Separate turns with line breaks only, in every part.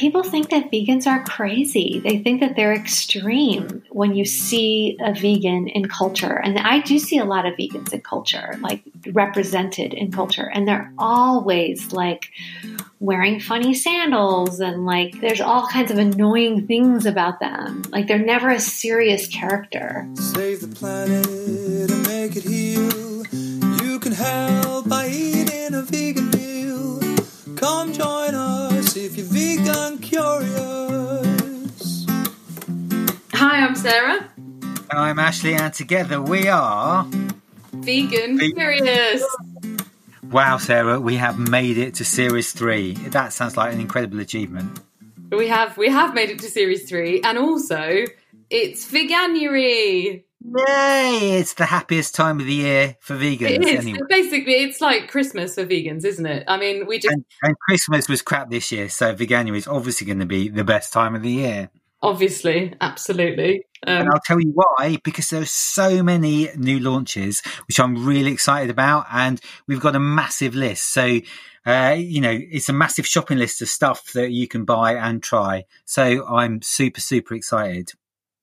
people think that vegans are crazy. They think that they're extreme when you see a vegan in culture. And I do see a lot of vegans in culture, like represented in culture. And they're always like wearing funny sandals and like there's all kinds of annoying things about them. Like they're never a serious character.
Save the planet
Sarah.
I'm Ashley, and together we are.
Vegan
Vegan.
Curious.
Wow, Sarah, we have made it to series three. That sounds like an incredible achievement.
We have we have made it to series three, and also it's Veganuary.
Yay! It's the happiest time of the year for vegans,
It is
anyway.
basically it's like Christmas for vegans, isn't it? I mean, we just
And, and Christmas was crap this year, so Veganuary is obviously going to be the best time of the year.
Obviously, absolutely. Um,
And I'll tell you why, because there's so many new launches, which I'm really excited about. And we've got a massive list. So, uh, you know, it's a massive shopping list of stuff that you can buy and try. So I'm super, super excited.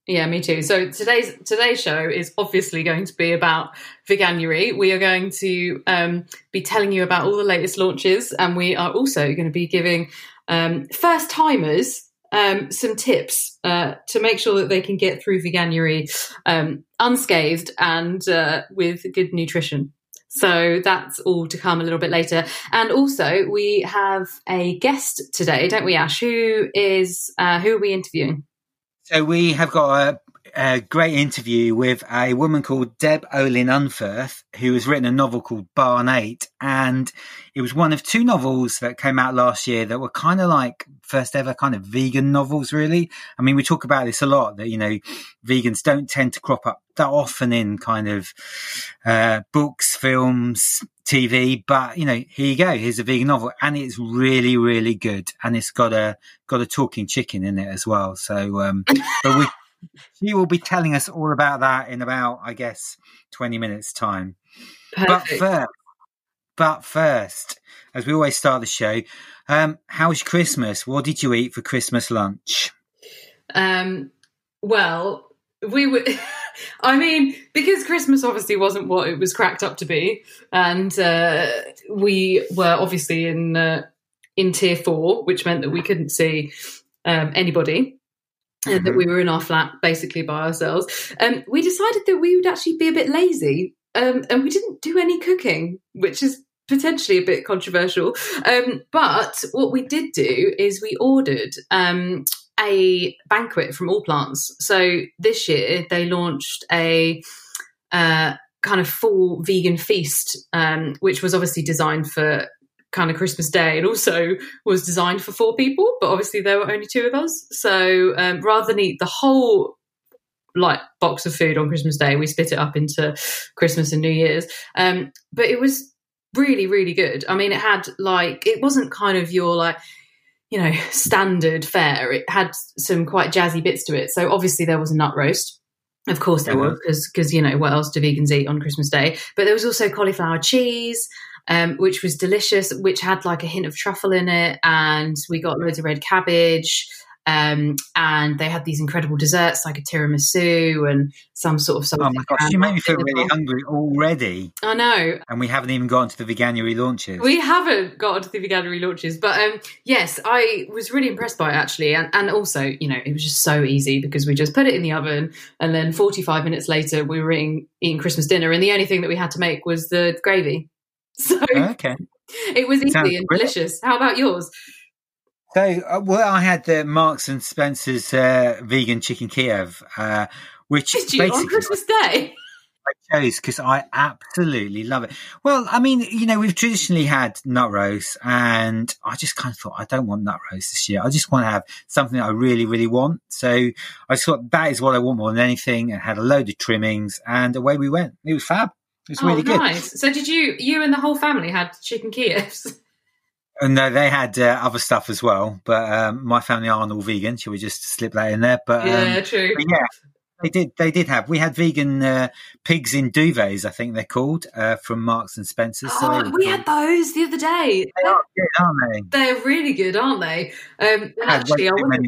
Yeah, me too. So today's today's show is obviously going to be about Veganuary. We are going to um, be telling you about all the latest launches, and we are also going to be giving um, first timers um, some tips uh, to make sure that they can get through Veganuary um, unscathed and uh, with good nutrition. So that's all to come a little bit later. And also, we have a guest today, don't we, Ash? Who is uh, who are we interviewing?
So we have got a, a great interview with a woman called Deb Olin Unferth, who has written a novel called Barn Eight, and it was one of two novels that came out last year that were kind of like first ever kind of vegan novels. Really, I mean, we talk about this a lot that you know vegans don't tend to crop up that often in kind of uh, books, films, TV, but you know, here you go. Here's a vegan novel, and it's really, really good, and it's got a got a talking chicken in it as well. So, um, but we she will be telling us all about that in about, I guess, twenty minutes time. But first, but first, as we always start the show, um, how was Christmas? What did you eat for Christmas lunch?
Um, well, we were. I mean, because Christmas obviously wasn't what it was cracked up to be, and uh, we were obviously in uh, in tier four, which meant that we couldn't see um, anybody. And that we were in our flat basically by ourselves. Um, we decided that we would actually be a bit lazy, um, and we didn't do any cooking, which is potentially a bit controversial. Um, but what we did do is we ordered um, a banquet from allplants. So this year they launched a uh, kind of full vegan feast, um, which was obviously designed for kind of Christmas Day It also was designed for four people, but obviously there were only two of us. So um, rather than eat the whole like box of food on Christmas Day, we split it up into Christmas and New Year's. Um, but it was really, really good. I mean, it had like it wasn't kind of your like you know standard fare. It had some quite jazzy bits to it. So obviously there was a nut roast. Of course there
Mhm.
was because you know what else do vegans eat on Christmas Day? But there was also cauliflower cheese. Um, which was delicious, which had like a hint of truffle in it, and we got loads of red cabbage. Um, and they had these incredible desserts like a tiramisu and some sort of
something.
Oh
my gosh, you make me feel really hungry already,
I know.
and we haven't even gotten to the Veganuary launches.
We haven't got onto the Veganuary launches, but um, yes, I was really impressed by it actually, and, and also, you know, it was just so easy because we just put it in the oven, and then forty-five minutes later, we were eating, eating Christmas dinner, and the only thing that we had to make was the gravy. So
okay.
it was easy
Sounds
and
brilliant.
delicious. How about yours?
So, uh, well, I had the Marks and Spencer's uh, vegan chicken Kiev, uh, which
Did you on Christmas Day?
I chose because I absolutely love it. Well, I mean, you know, we've traditionally had nut roast, and I just kind of thought I don't want nut roast this year. I just want to have something that I really, really want. So I just thought that is what I want more than anything. and had a load of trimmings, and away we went. It was fab. It was
oh,
really good.
nice. So did you? You and the whole family had chicken Kievs?
And no, they had uh, other stuff as well, but um, my family aren't all vegan. Shall we just slip that in there? But um,
yeah, true.
But yeah, they did. They did have. We had vegan uh, pigs in duvets. I think they're called uh, from Marks and Spencer. So
Oh, we had those the other day.
They are good, aren't they?
They're really good, aren't they? Um, and
I had way
actually, I wasn't,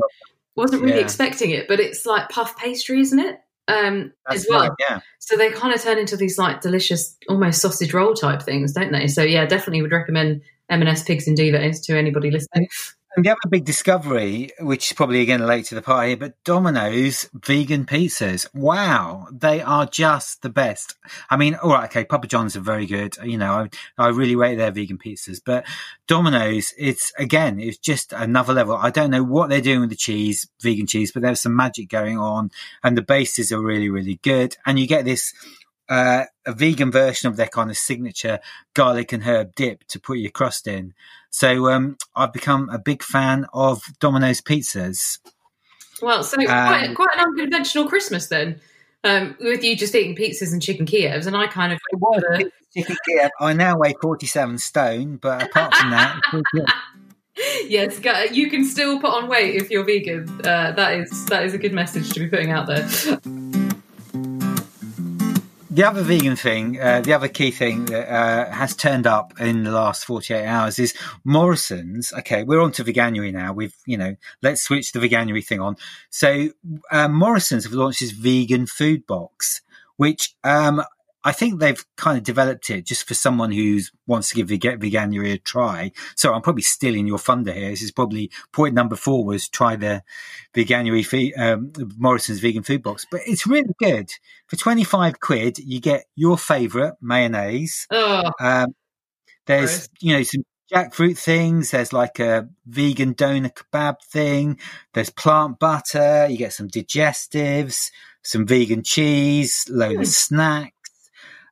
wasn't really
Yeah.
expecting it, but it's like puff pastry, isn't it? Um, as well.
right, yeah.
So they kind of turn into these like delicious, almost sausage roll type things, don't they? So yeah, definitely would recommend M&S pigs and duvets to anybody listening.
And the other big discovery, which is probably again late to the party, but Domino's vegan pizzas. Wow, they are just the best. I mean, all right, okay, Papa John's are very good. You know, I, I really rate their vegan pizzas, but Domino's, it's again, it's just another level. I don't know what they're doing with the cheese, vegan cheese, but there's some magic going on, and the bases are really, really good. And you get this uh, a vegan version of their kind of signature garlic and herb dip to put your crust in. So um, I've become a big fan of Domino's pizzas.
Well, so
Um,
quite, quite an unconventional Christmas then, um, with you just eating pizzas and chicken Kievs, and I kind of
chicken Kiev. I now weigh 47 stone, but apart from that, it's all good.
yes, you can still put on weight if you're vegan. Uh, that is that is a good message to be putting out there.
The other vegan thing, uh, the other key thing that uh, has turned up in the last 48 hours is Morrisons. Okay, we're on to veganuary now. We've, you know, let's switch the veganuary thing on. So, uh, Morrisons have launched this vegan food box, which um, I think they've kind of developed it just for someone who wants to give veg- veganuary a try. So I'm probably stealing your thunder here. This is probably point number four was try the veganuary fee, um, Morrisons vegan food box, but it's really good. For 25 quid, you get your favorite mayonnaise.
Oh,
Um, there's,
Gross.
you know, some jackfruit things. There's like a vegan doner kebab thing. There's plant butter. You get some digestives, some vegan cheese, load
Hmm.
of snacks,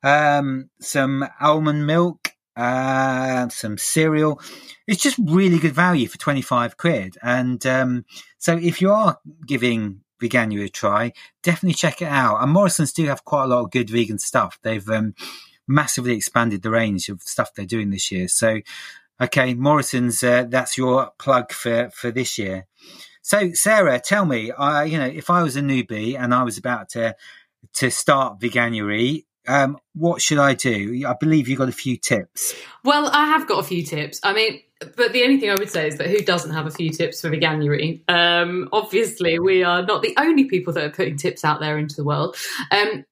um, some almond milk, uh, some cereal. It's just really good value for 25 quid. And, um, so if you are giving Veganuary a try, definitely check it out. And Morrisons do have quite a lot of good vegan stuff. They've, um, massively expanded the range of stuff they're doing this year. So, okay, Morrisons, uh, that's your plug for, for this year. So, Sarah, tell me, I, you know, if I was a newbie and I was about to, to start Veganuary, um, what should I do? I believe you've got a few tips.
well, I have got a few tips. I mean, but the only thing I would say is that who doesn't have a few tips for veganuary? Um, obviously, we are not the only people that are putting tips out there into the world. Um,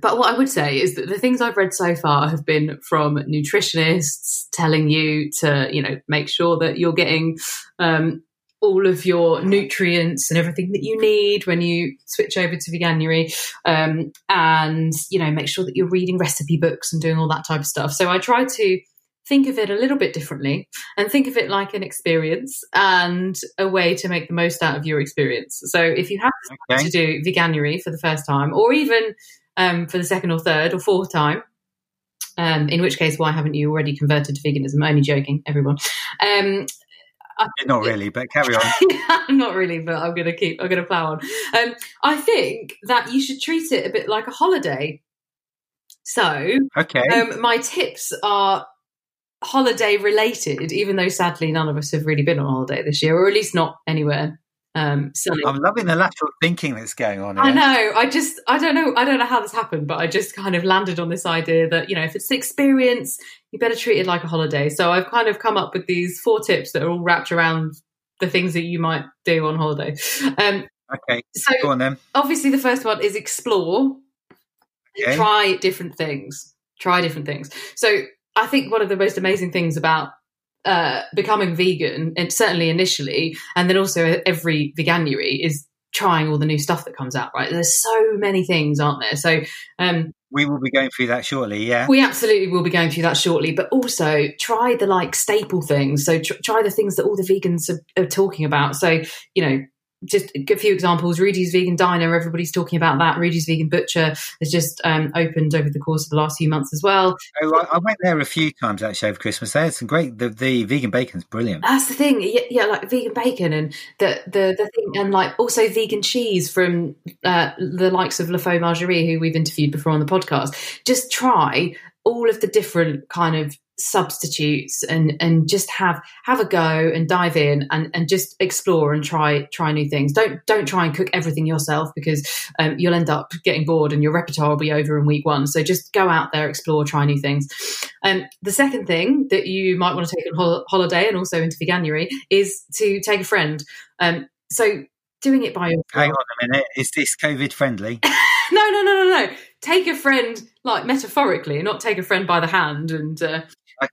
but what I would say is that the things I've read so far have been from nutritionists telling you to, you know, make sure that you're getting um, all of your nutrients and everything that you need when you switch over to veganuary, um, and you know, make sure that you're reading recipe books and doing all that type of stuff. So I try to think of it a little bit differently and think of it like an experience and a way to make the most out of your experience. So if you have
Okay.
to do veganuary for the first time, or even um, for the second or third or fourth time. Um, in which case, why haven't you already converted to veganism? I'm only joking, everyone. Um,
Not really, but carry on.
not really, but I'm gonna keep. I'm gonna plow on. Um, I think that you should treat it a bit like a holiday. So,
Okay.
um, my tips are holiday related, even though sadly none of us have really been on holiday this year, or at least not anywhere um.
I'm loving the lateral thinking that's going on here.
I know. I just, I don't know. I don't know how this happened, but I just kind of landed on this idea that, you know, if it's an experience, you better treat it like a holiday. So I've kind of come up with these four tips that are all wrapped around the things that you might do on holiday. Um,
Okay,
so
go on then.
obviously the first one is explore,
Okay.
try different things, try different things. So I think one of the most amazing things about uh, becoming vegan, and certainly initially, and then also every veganuary is trying all the new stuff that comes out. Right, there's so many things, aren't there? So um,
We will be going through that shortly, yeah.
we absolutely will be going through that shortly. But also try the like staple things. So tr- try the things that all the vegans are, are talking about. So you know. Just a few examples. Rudy's Vegan Diner, everybody's talking about that. Rudy's Vegan Butcher has just um, opened over the course of the last few months as well.
Oh, I, I went there a few times actually over Christmas. They had some great. The, the vegan bacon's brilliant.
That's the thing, yeah, yeah, like vegan bacon and the the the thing, and like also vegan cheese from uh, the likes of La Fauxmagerie, who we've interviewed before on the podcast. Just try all of the different kind of substitutes and and just have have a go and dive in and and just explore and try try new things. Don't don't try and cook everything yourself because um, you'll end up getting bored and your repertoire will be over in week one. So just go out there explore try new things. Um, the second thing that you might want to take on hol- holiday and also into Veganuary is to take a friend. Um, so doing it by yourself.
Hang on a minute. Is this COVID friendly?
no no no no no. Take a friend like metaphorically not take a friend by the hand and uh,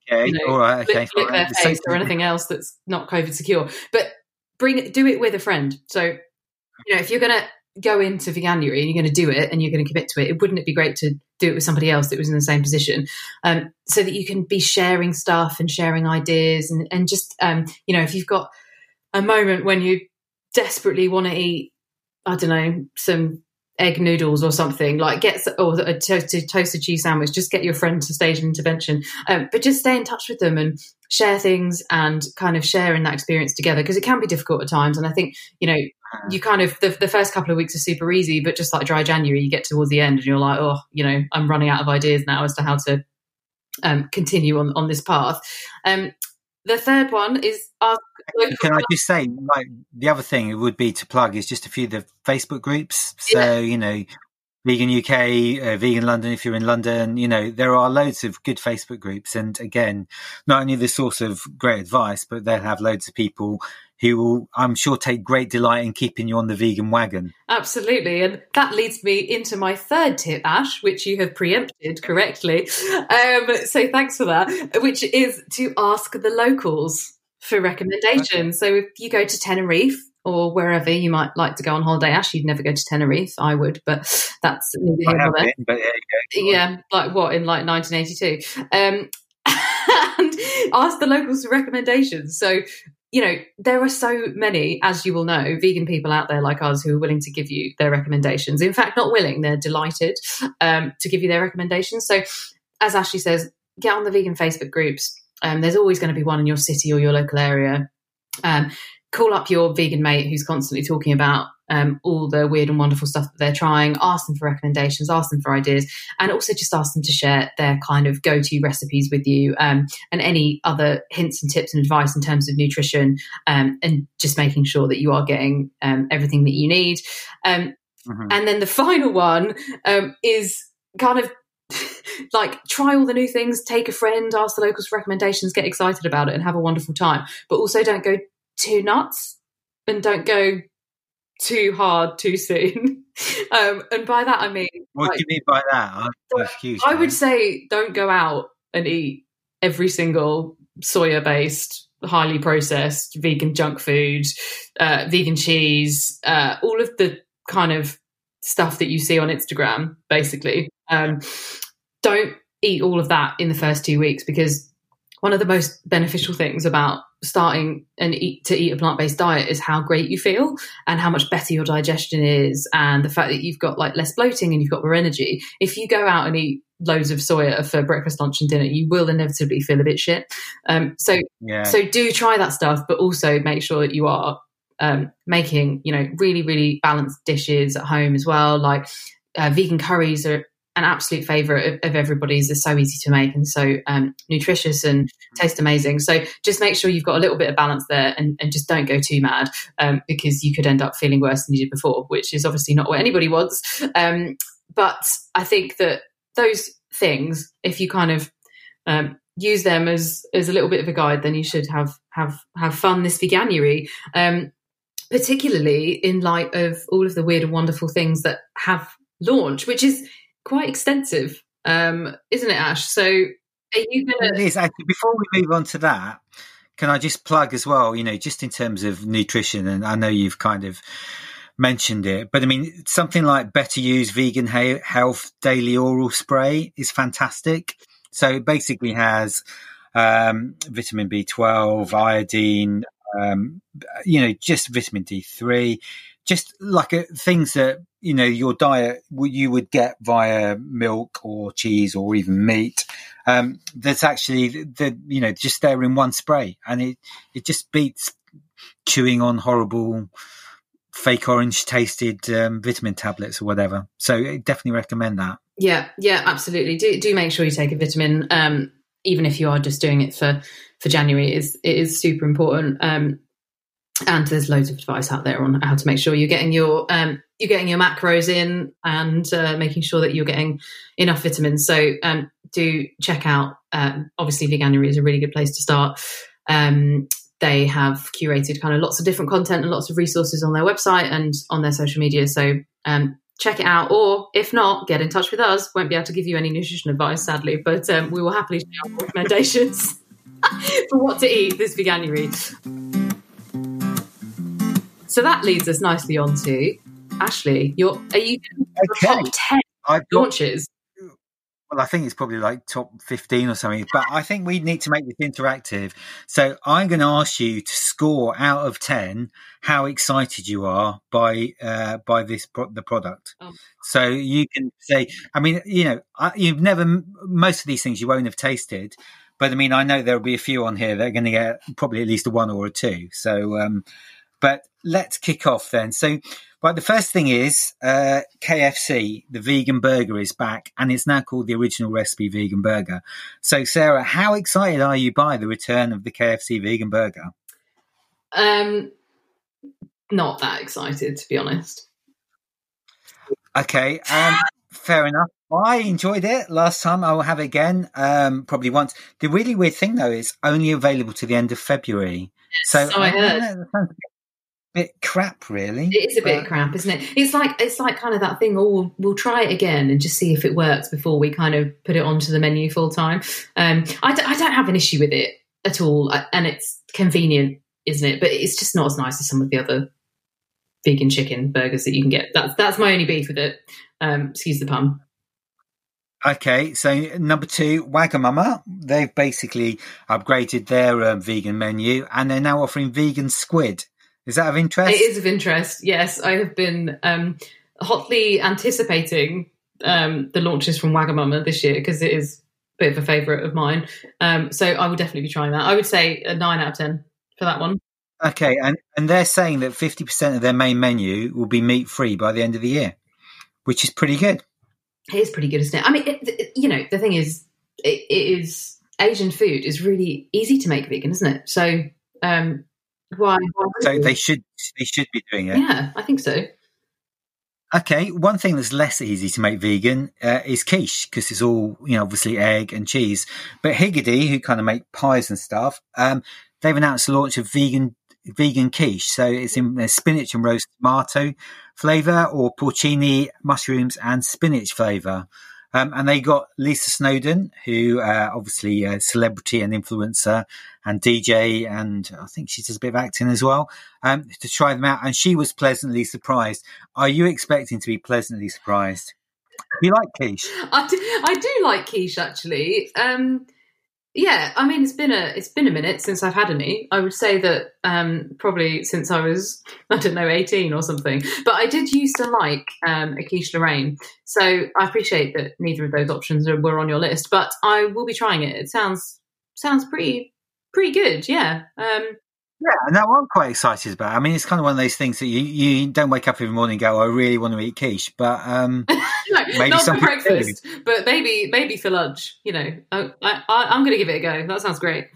Okay.
you know,
All right. Okay.
their face or anything else that's not COVID secure. But bring it, do it with a friend. So, you know, if you're going to go into Veganuary and you're going to do it and you're going to commit to it, it wouldn't it be great to do it with somebody else that was in the same position, um, so that you can be sharing stuff and sharing ideas and and just um, you know, if you've got a moment when you desperately want to eat, I don't know, some egg noodles or something like get or a toasted toasted cheese sandwich just get your friend to stage an intervention. Um, but just stay in touch with them and share things and kind of share in that experience together because it can be difficult at times. And i think you know you kind of the, the first couple of weeks are super easy but just like dry january you get towards the end and you're like oh you know i'm running out of ideas now as to how to um, continue on on this path. Um, the third one is ask
Can I just say, like, the other thing it would be to plug is just a few of the Facebook groups. So, you know, Vegan UK, uh, Vegan London, if you're in London, you know, there are loads of good Facebook groups. And again, not only the source of great advice, but they'll have loads of people who will, I'm sure, take great delight in keeping you on the vegan wagon.
Absolutely. And that leads me into my third tip, Ash, which you have preempted correctly. Um, so thanks for that, which is to ask the locals for recommendations. So if you go to Tenerife, or wherever you might like to go on holiday. Ash, you'd never go to Tenerife. I would, but that's neither
I
here
have
nor there.
been, but there you.
Yeah, like what in like 1982, um, and ask the locals for recommendations. So you know there are so many, as you will know, vegan people out there like us who are willing to give you their recommendations. In fact, not willing, they're delighted um, to give you their recommendations. So, as Ashley says, get on the vegan Facebook groups. Um, there's always going to be one in your city or your local area. Um, call up your vegan mate who's constantly talking about um, all the weird and wonderful stuff that they're trying. Ask them for recommendations, ask them for ideas, and also just ask them to share their kind of go to recipes with you um, and any other hints and tips and advice in terms of nutrition um, and just making sure that you are getting um, everything that you need. Um,
Mhm.
and then the final one um, is kind of like try all the new things, take a friend, ask the locals for recommendations, get excited about it, and have a wonderful time. But also don't go too nuts and don't go too hard too soon. um, and by that I mean,
What
like,
do you mean by that? Confused.
I would say don't go out and eat every single soya based, highly processed vegan junk food, uh, vegan cheese, uh, all of the kind of stuff that you see on Instagram, basically. Um, don't eat all of that in the first two weeks because one of the most beneficial things about starting and eat to eat a plant-based diet is how great you feel and how much better your digestion is and the fact that you've got like less bloating and you've got more energy if you go out and eat loads of soya for breakfast lunch and dinner you will inevitably feel a bit shit um, so
Yeah.
so do try that stuff, but also make sure that you are um, making, you know, really, really balanced dishes at home as well. Like uh, vegan curries are an absolute favorite of, of everybody's. They're so easy to make and so um, nutritious and taste amazing. So just make sure you've got a little bit of balance there and, and just don't go too mad um, because you could end up feeling worse than you did before, which is obviously not what anybody wants. Um, but I think that those things, if you kind of um, use them as as a little bit of a guide, then you should have have have fun this veganuary. Um, particularly in light of all of the weird and wonderful things that have launched, which is quite extensive, um, isn't it, Ash? So are you
It
gonna?
is. Actually, before we move on to that, can I just plug as well, you know, just in terms of nutrition, and I know you've kind of mentioned it, but I mean, something like Better Use Vegan He- Health Daily Oral Spray is fantastic. So it basically has um, vitamin B12, iodine, um, you know, just vitamin D3, just like uh things that, you know, your diet you would get via milk or cheese or even meat um, that's actually the you know just there in one spray, and it it just beats chewing on horrible fake orange tasted um, vitamin tablets or whatever. So I definitely recommend that.
Yeah, yeah, absolutely. Do do make sure you take a vitamin. Um, even if you are just doing it for for January, it is it is super important. Um, and there's loads of advice out there on how to make sure you're getting your um, you're getting your macros in and uh, making sure that you're getting enough vitamins. So um, do check out. Um, obviously, Veganuary is a really good place to start. Um, they have curated kind of lots of different content and lots of resources on their website and on their social media. So um, check it out, or if not, get in touch with us. Won't be able to give you any nutrition advice, sadly, but um, we will happily share recommendations for what to eat this Veganuary. So that leads us nicely on to Ashley. You're are you
Okay.
top ten
I've got,
launches?
well, I think it's probably like top 15 or something, but I think we need to make this interactive. So I'm going to ask you to score out of 10 how excited you are by, uh, by this, pro- the product.
Oh.
So you can say, I mean, you know, I, you've never, most of these things you won't have tasted, but I mean, I know there'll be a few on here that are going to get probably at least a one or a two. So, um, but let's kick off then. So, right, the first thing is uh, KFC, the vegan burger is back, and it's now called the original recipe vegan burger. So, Sarah, how excited are you by the return of the KFC vegan burger?
Um, not that excited to be honest.
Okay, um, fair enough. I enjoyed it last time. I will have it again, um, probably once. The really weird thing though is only available to the end of February. so
so I heard.
know, that sounds a bit, crap, really.
It is a bit
But-
crap, isn't it? It's like it's like kind of that thing. Oh, we'll, we'll try it again and just see if it works before we kind of put it onto the menu full time. Um, I, d- I don't have an issue with it at all, and it's convenient, isn't it? But it's just not as nice as some of the other vegan chicken burgers that you can get. That's that's my only beef with it. Um, excuse the pun.
Okay, so number two, Wagamama. They've basically upgraded their um, vegan menu, and they're now offering vegan squid. Is that of interest?
It is of interest. Yes, I have been um, hotly anticipating um, the launches from Wagamama this year because it is a bit of a favourite of mine. Um, so I will definitely be trying that. I would say a nine out of ten for that one.
Okay, and and they're saying that fifty percent of their main menu will be meat free by the end of the year, which is pretty good.
It is pretty good, isn't it? I mean, it, it- you know, the thing is, it, it is Asian food is really easy to make vegan, isn't it? So um, why? why
So they should they should be doing it.
yeah, I think so.
Okay, one thing that's less easy to make vegan uh, is quiche because it's all you know, obviously egg and cheese. But Higgedy, who kind of make pies and stuff, um, they've announced the launch of vegan vegan quiche. So it's in uh, spinach and roast tomato flavor, or porcini, mushrooms, and spinach flavor. Um, and they got Lisa Snowdon, who uh, obviously a celebrity and influencer and DJ, and I think she does a bit of acting as well, um, to try them out. And she was pleasantly surprised. Are you expecting to be pleasantly surprised? Do you like quiche?
I do, I do like quiche actually. Um, yeah, I mean it's been a it's been a minute since I've had any. I would say that um, probably since I was I don't know eighteen or something. But I did used to like um, quiche Lorraine, so I appreciate that neither of those options were on your list. But I will be trying it. It sounds sounds pretty pretty good. Yeah. Um,
Yeah, no, I'm quite excited about. It. I mean, it's kind of one of those things that you, you don't wake up every morning and go, "I really want to eat quiche," but um,
no,
Maybe
not for breakfast, but maybe maybe for lunch. You know, I, I, I'm going to give it a go. That sounds great.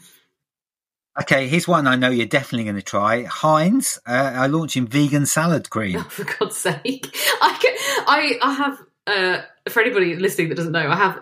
okay, here's one I know you're definitely going to try. Heinz uh, are launching vegan salad cream.
Oh, for God's sake! I can, I I have uh, for anybody listening that doesn't know, I have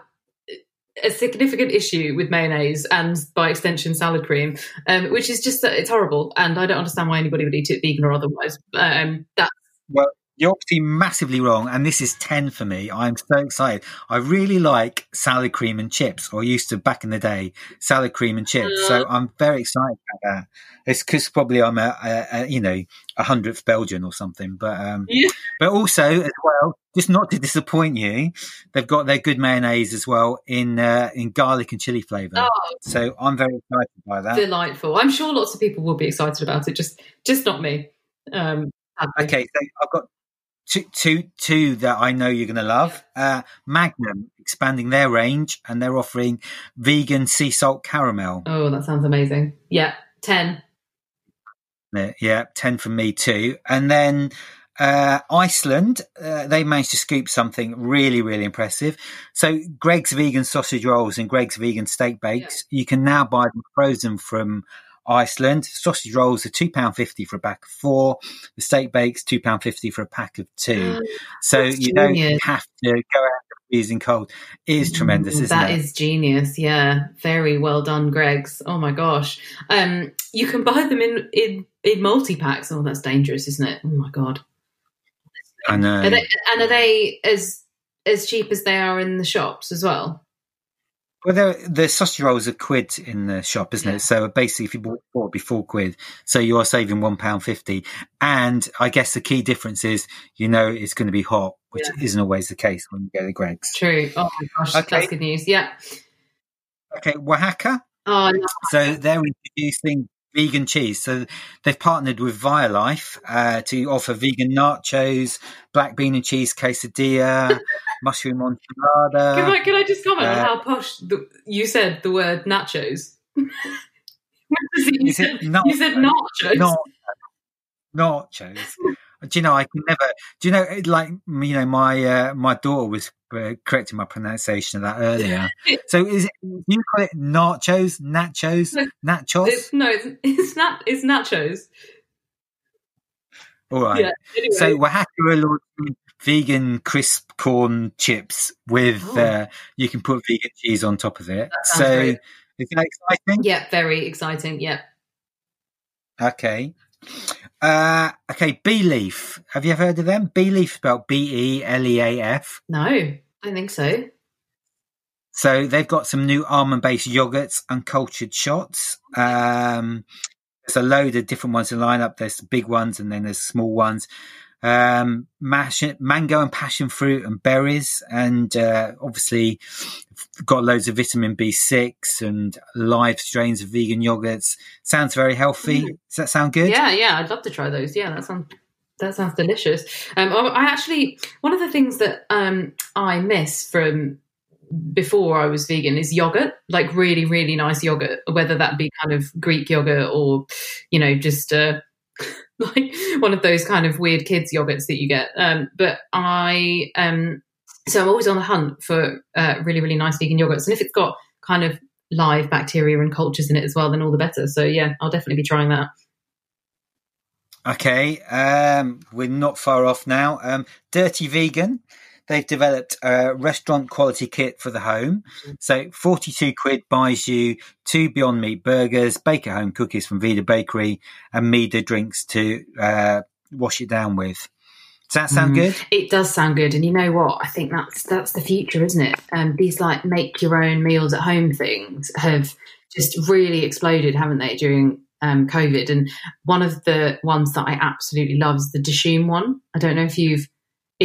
a significant issue with mayonnaise and by extension salad cream, um, which is just it's horrible, and I don't understand why anybody would eat it vegan or otherwise. Um, that
Well, you're obviously massively wrong, and this is 10 for me. I'm so excited. I really like salad cream and chips, or used to back in the day, salad cream and chips. So I'm very excited about that. It's because probably I'm a, a, a, you know, a hundredth Belgian or something. But, um,
Yeah.
but also as well, just not to disappoint you, they've got their good mayonnaise as well in, uh, in garlic and chili flavour.
oh,
So I'm very excited by that.
delightful! I'm sure lots of people will be excited about it. Just just not me. Um.
Okay, so I've got two, two, two that I know you're going to love. Uh, Magnum expanding their range and they're offering vegan sea salt caramel.
Oh, that sounds amazing. Yeah, ten.
Yeah, yeah, 10 from me too. And then Uh, Iceland, uh, they managed to scoop something really, really impressive. So Greggs vegan sausage rolls and Greggs vegan steak bakes, you can now buy them frozen from Iceland. Sausage rolls are two pound fifty for a pack of four. The steak bakes two pound fifty for a pack of two. So
That's
you don't have to go out freezing cold. It is tremendous, isn't
That
it?
is genius. Yeah, very well done, Greggs. Oh my gosh. Um, you can buy them in in in multi packs. Oh, that's dangerous, isn't it? Oh my god.
I know.
Are they, and are they as as cheap as they are in the shops as well?
Well, the sausage rolls are quid in the shop, isn't
Yeah.
it? So basically, if you bought, bought it be four quid, so you are saving one pound fifty. And I guess the key difference is, you know, it's going to be hot, which
Yeah.
isn't always the case when you go to Greggs.
True. Oh my gosh,
Okay.
that's good news. Yeah.
Okay, Wahaca.
Oh, no.
So they're introducing vegan cheese. So they've partnered with Violife uh, to offer vegan nachos, black bean and cheese quesadilla, mushroom enchilada.
Can I, can I just comment on
Uh,
how posh the, you said the word nachos? You, said,
not-
you said nachos.
not nachos. Do you know I can never? Do you know like you know my uh, my daughter was uh, correcting my pronunciation of that earlier. so is it you call it nachos, nachos, nachos?
It's, no, it's, it's not. It's nachos.
All right.
Yeah. Anyway,
So Wahaca are launching vegan crisp corn chips with uh, you can put vegan cheese on top of it. So
great.
is that exciting?
yeah, very exciting. Yeah.
Okay. Uh, okay, Beleaf. Have you ever heard of them? Beleaf spelled B E L E A F.
No, I don't think so.
So they've got some new almond-based yogurts, and cultured shots. Um, there's a load of different ones in the lineup. There's big ones and then there's small ones. Um, mash, mango and passion fruit and berries, and uh, obviously got loads of vitamin B6 and live strains of vegan yogurts. Sounds very healthy.
Mm.
Does that sound good?
Yeah, yeah, I'd love to try those. Yeah, that sounds that sounds delicious. Um, I I actually one of the things that um I miss from before I was vegan is yogurt, like really, really nice yogurt, whether that be kind of Greek yogurt or, you know, just uh, like one of those kind of weird kids yogurts that you get. Um, but I, um, so I'm always on the hunt for uh, really, really nice vegan yogurts, and if it's got kind of live bacteria and cultures in it as well, then all the better. So yeah, I'll definitely be trying that.
Okay, um, we're not far off now. Um, Dirty Vegan, they've developed a restaurant quality kit for the home. So 42 quid buys you two Beyond Meat burgers, bake at home cookies from Vida Bakery, and Mida drinks to uh, wash it down with. Does that sound
Mm.
good?
It does sound good, and you know what? I think that's that's the future, isn't it? Um, these like make your own meals at home things have just really exploded, haven't they, during um, COVID? And one of the ones that I absolutely love is the Dishoom one. I don't know if you've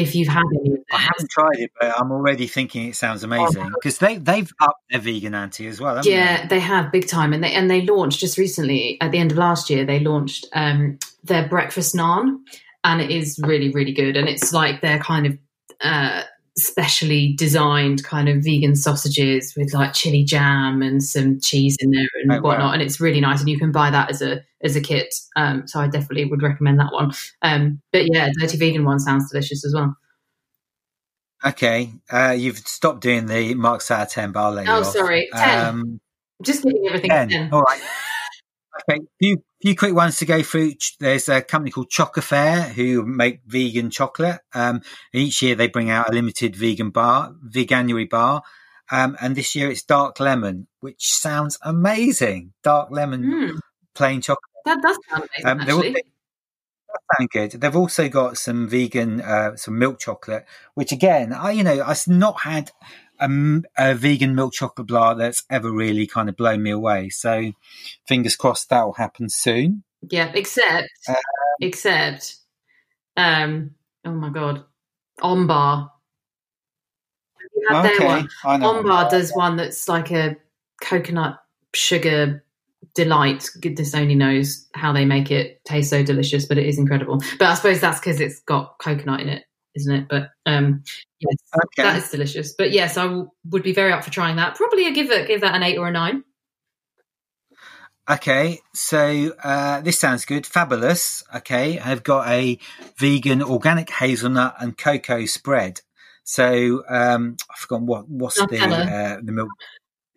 if you've had any of
I haven't tried it, but I'm already thinking it sounds amazing because they they've upped their vegan ante as well. Haven't
Yeah, they have big time, and they and they launched just recently at the end of last year. They launched um, their breakfast naan, and it is really really good. And it's like their kind of uh, specially designed kind of vegan sausages with like chili jam and some cheese in there and
Oh, wow.
whatnot. And it's really nice, and you can buy that as a as a kit. Um, so I definitely would recommend that one. Um, but yeah, dirty vegan one sounds delicious as well.
Okay, uh, you've stopped doing the marks out of ten, but I'll let you
Oh,
off.
sorry, 10.
Um,
Just giving everything a
10.
10.
All right. Okay, few few quick ones to go through. There's a company called Choc Affair who make vegan chocolate. Um, each year they bring out a limited vegan bar, veganuary bar, um, and this year it's dark lemon, which sounds amazing. Dark lemon
Mm,
plain chocolate.
that does sound amazing,
Um, all-
actually.
that sound good. They've also got some vegan, uh, some milk chocolate, which again, I you know I've not had a vegan milk chocolate bar that's ever really kind of blown me away. So fingers crossed that will happen soon.
Yeah, except
Um,
except um oh my god. Ombar. You had their
okay,
one?
Know.
Ombar does one that's like a coconut sugar delight. Goodness only knows how they make it taste so delicious, but it is incredible. But I suppose that's because it's got coconut in it, isn't it? But um yes,
Okay.
that is delicious. But yes, I w- would be very up for trying that. Probably a give it give that an eight or a nine.
Okay, so uh, this sounds good. Fabulous. Okay, I've got a vegan organic hazelnut and cocoa spread. So um, I've forgotten what what's the uh, the milk.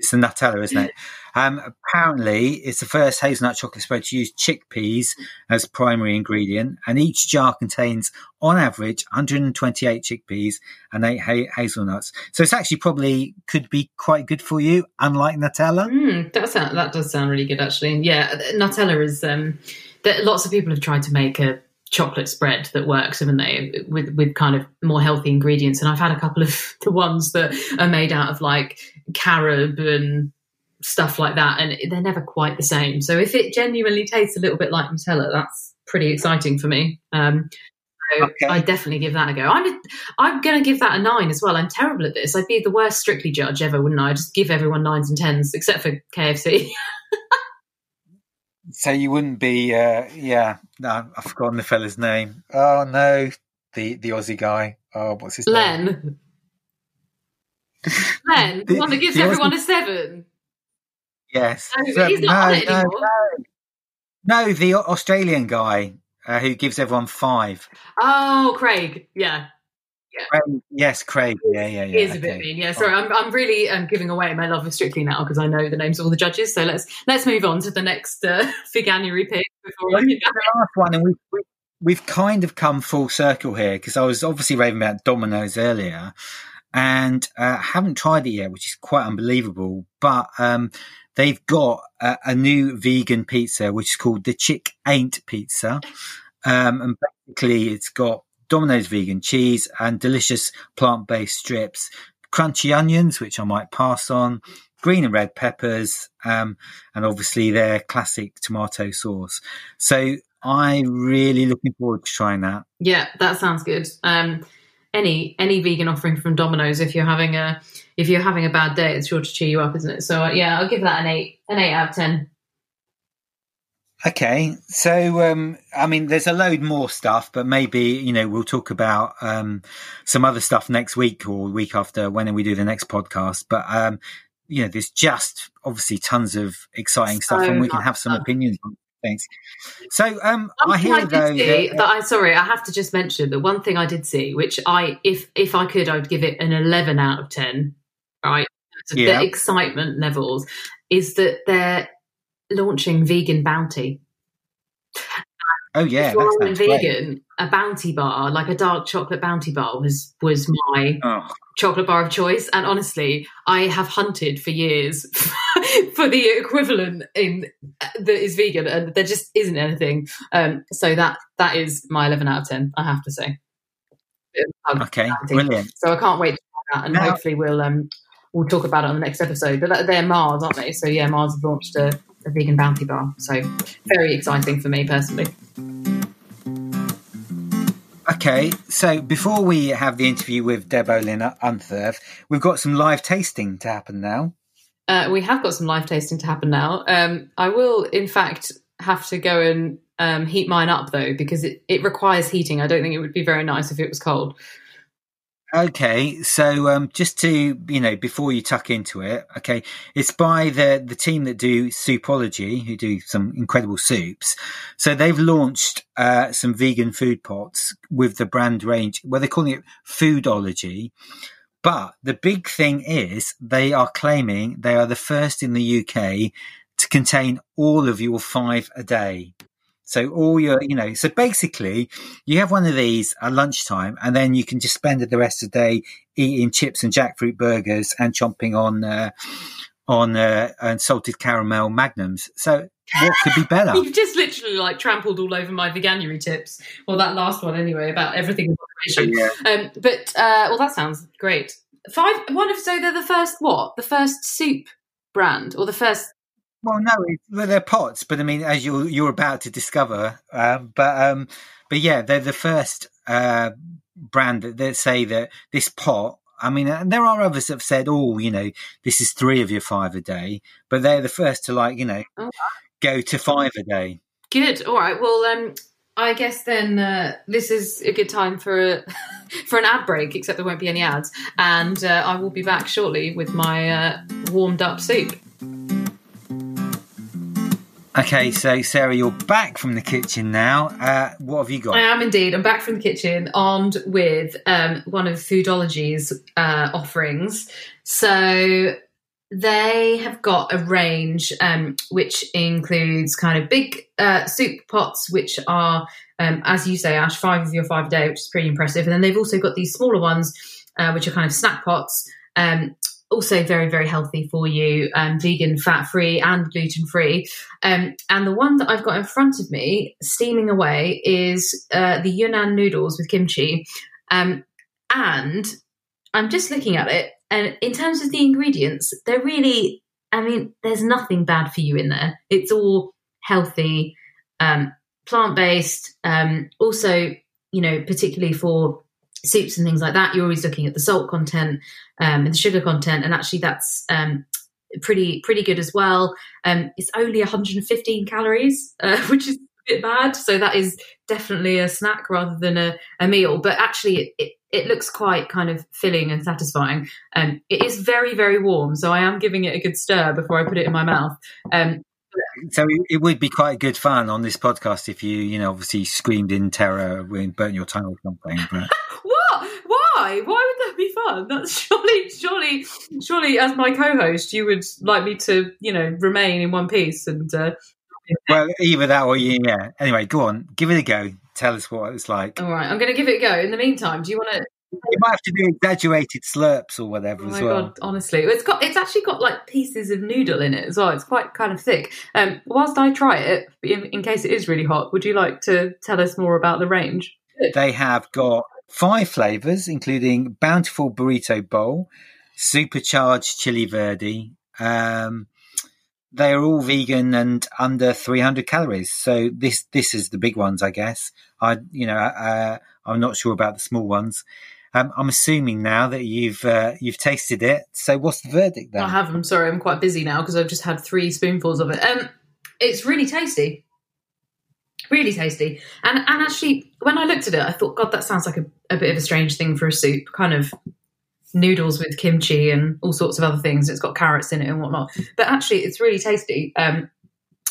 It's the Nutella, isn't it? Um, apparently, it's the first hazelnut chocolate spread to use chickpeas as primary ingredient, and each jar contains, on average, 128 chickpeas and eight ha- hazelnuts. So it's actually probably could be quite good for you, unlike Nutella.
Mm, that sound, that does sound really good, actually. Yeah, Nutella is. Um, that lots of people have tried to make a chocolate spread that works, haven't they? With with kind of more healthy ingredients. And I've had a couple of the ones that are made out of like carob and stuff like that, and they're never quite the same. So if it genuinely tastes a little bit like Nutella, that's pretty exciting for me. Um, so
Okay.
I definitely give that a go. I'm a, I'm going to give that a nine as well. I'm terrible at this. I'd be the worst strictly judge ever, wouldn't I? I just give everyone nines and tens, except for KFC.
So you wouldn't be, uh, yeah. No, I've forgotten the fella's name. Oh no, the the Aussie guy. Oh, what's his name?
Len. Len, the
The-
one that gives everyone a seven.
Yes.
No, but he's not on it anymore.
no, no, the Australian guy uh, who gives everyone five.
Oh, Craig. Yeah,
Craig, yes, Craig. Yeah, yeah, yeah.
he is a bit mean. Yeah, sorry, I'm, I'm really um, giving away my love of Strictly now because I know the names of all the judges. So let's let's move on to the next uh, Veganuary pick before
Well, the last one, and we've, we- we've kind of come full circle here because I was obviously raving about Domino's earlier, and uh, haven't tried it yet, which is quite unbelievable. But um, they've got a, a new vegan pizza, which is called the Chick Ain't Pizza, um, and basically it's got Domino's vegan cheese and delicious plant-based strips, crunchy onions, which I might pass on. Green and red peppers, um, and obviously their classic tomato sauce. So I'm really looking forward to trying that.
Yeah, that sounds good. Um, any any vegan offering from Domino's if you're having a if you're having a bad day, it's sure to cheer you up, isn't it? So uh, yeah, I'll give that an eight, an eight out of ten.
Okay, so um, I mean, there's a load more stuff, but maybe you know we'll talk about um, some other stuff next week or week after when we do the next podcast. But um, you know, there's just obviously tons of exciting stuff, and we can have some
stuff.
opinions on things. So um, I hear
I
though
see
that,
that I sorry, I have to just mention that one thing I did see, which I if if I could, I'd give it an eleven out of ten. Right,
Yeah.
the excitement levels is that they're launching vegan bounty.
Oh yeah,
if you're
that
on
sounds great.
vegan, a bounty bar, like a dark chocolate bounty bar, was was my
Oh,
chocolate bar of choice. And honestly, I have hunted for years for the equivalent in that is vegan, and there just isn't anything. Um, so that that is my eleven out of ten. I have to say. Um,
okay, brilliant.
So I can't wait to try that, and
Now-
hopefully we'll um we'll talk about it on the next episode. But they're Mars, aren't they? So yeah, Mars have launched a, a vegan bounty bar. So very exciting for me personally.
Okay, so before we have the interview with Deb Olin Unferth, we've got some live tasting to happen now.
Uh, we have got some live tasting to happen now. Um, I will, in fact, have to go and um, heat mine up though, because it, it requires heating. I don't think it would be very nice if it was cold.
Okay, so um, just to you know, before you tuck into it, okay, it's by the the team that do Soupologie, who do some incredible soups. So they've launched uh, some vegan food pots with the brand range. Well, they're calling it Foodologie, but the big thing is they are claiming they are the first in the UK to contain all of your five a day. So all your, you know, so basically you have one of these at lunchtime and then you can just spend the rest of the day eating chips and jackfruit burgers and chomping on, uh, on, uh, and salted caramel magnums. So what could be better?
You've just literally like trampled all over my veganuary tips. Well, that last one anyway about everything in.
Yeah.
Um, but uh, well, that sounds great. Five. One of so they're the first what? The first soup brand or the first?
Well, no, it's, well, they're pots, but I mean, as you're you're about to discover, um, but um, but yeah, they're the first uh, brand that that say that this pot. I mean, and there are others that have said, "Oh, you know, this is three of your five a day," but they're the first to like, you know,
Oh.
go to five a day.
Good. All right. Well, um, I guess then uh, this is a good time for a, for an ad break. Except there won't be any ads, and uh, I will be back shortly with my uh, warmed up soup.
Okay, so Sarah, you're back from the kitchen now. Uh, what have you got?
I am indeed. I'm back from the kitchen, armed with um, one of Foodologie's uh, offerings. So they have got a range um, which includes kind of big uh, soup pots, which are, um, as you say, Ash, five of your five a day, which is pretty impressive. And then they've also got these smaller ones, uh, which are kind of snack pots. Um, also very very healthy for you um, vegan fat free and gluten free um, and the one that i've got in front of me steaming away is uh, the yunnan noodles with kimchi. Um, and i'm just looking at it and in terms of the ingredients they're really i mean there's nothing bad for you in there. It's all healthy um, plant-based um, also you know particularly for soups and things like that, you're always looking at the salt content um, and the sugar content, and actually that's um, pretty pretty good as well. Um, it's only 115 calories, uh, which is a bit bad. So that is definitely a snack rather than a, a meal. But actually, it, it, it looks quite kind of filling and satisfying. Um, it is very very warm, so I am giving it a good stir before I put it in my mouth. Um,
so it would be quite good fun on this podcast if you, you know, obviously screamed in terror when burnt your tongue or something. But
what? Why? Why would that be fun? That's surely, surely, surely, as my co-host, you would like me to, you know, remain in one piece and. Uh,
well, either that or you, yeah. Anyway, go on, give it a go. Tell us what it's like.
All right, I'm going to give it a go. In the meantime, do you want to?
You might have to do exaggerated slurps or whatever
Oh
as well.
god! Honestly, it's got it's actually got like pieces of noodle in it as well. It's quite kind of thick. Um, whilst I try it, in, in case it is really hot, would you like to tell us more about the range?
They have got five flavors, including bountiful burrito bowl, supercharged chili verde. Um, they are all vegan and under 300 calories. So this this is the big ones, I guess. I you know uh, I'm not sure about the small ones. Um, I'm assuming now that you've uh, you've tasted it. So what's the verdict then?
I have. I'm sorry, I'm quite busy now because I've just had three spoonfuls of it. Um, it's really tasty, really tasty. And and actually, when I looked at it, I thought, God, that sounds like a, a bit of a strange thing for a soup. Kind of noodles with kimchi and all sorts of other things. It's got carrots in it and whatnot. But actually, it's really tasty. Um,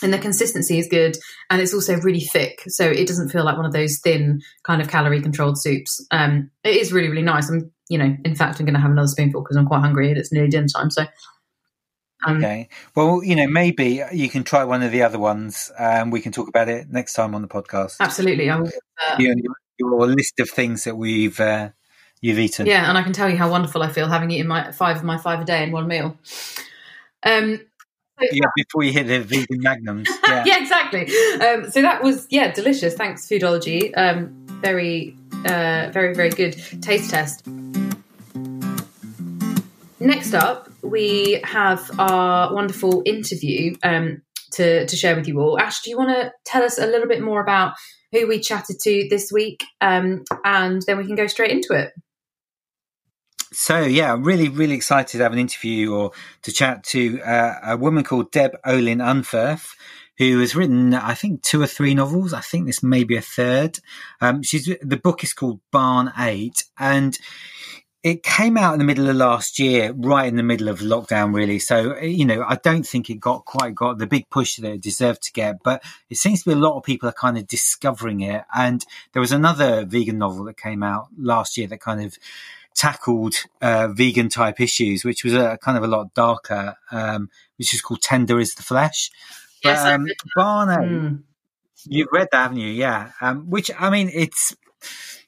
and the consistency is good, and it's also really thick, so it doesn't feel like one of those thin kind of calorie controlled soups. Um, it is really really nice. I'm, you know, in fact, I'm going to have another spoonful because I'm quite hungry and it's nearly dinner time. So, um,
Okay. Well, you know, maybe you can try one of the other ones, and we can talk about it next time on the podcast.
absolutely, I will. Uh,
Your, your list of things that we've uh, you've eaten.
Yeah, and I can tell you how wonderful I feel having eaten my five of my five a day in one meal. Um,
Yeah, before you hit the vegan magnums. Yeah.
yeah, exactly. Um, so that was yeah, delicious. Thanks, Foodologie. Um, very, uh, very, very good taste test. Next up, we have our wonderful interview um, to to share with you all. Ash, do you want to tell us a little bit more about who we chatted to this week, um, and then we can go straight into it.
So yeah, I'm really, really excited to have an interview or to chat to uh, a woman called Deb Olin Unferth, who has written, I think, two or three novels. I think this may be a third. Um, she's the book is called Barn Eight, and it came out in the middle of last year, right in the middle of lockdown, really. So, you know, I don't think it got quite got the big push that it deserved to get, but it seems to be a lot of people are kind of discovering it. And there was another vegan novel that came out last year that kind of tackled uh, vegan type issues, which was a kind of a lot darker, um, which is called Tender is the Flesh. But,
Yes, I
um,
read Mm.
You've read that, haven't you? Yeah. Um, which I mean, it's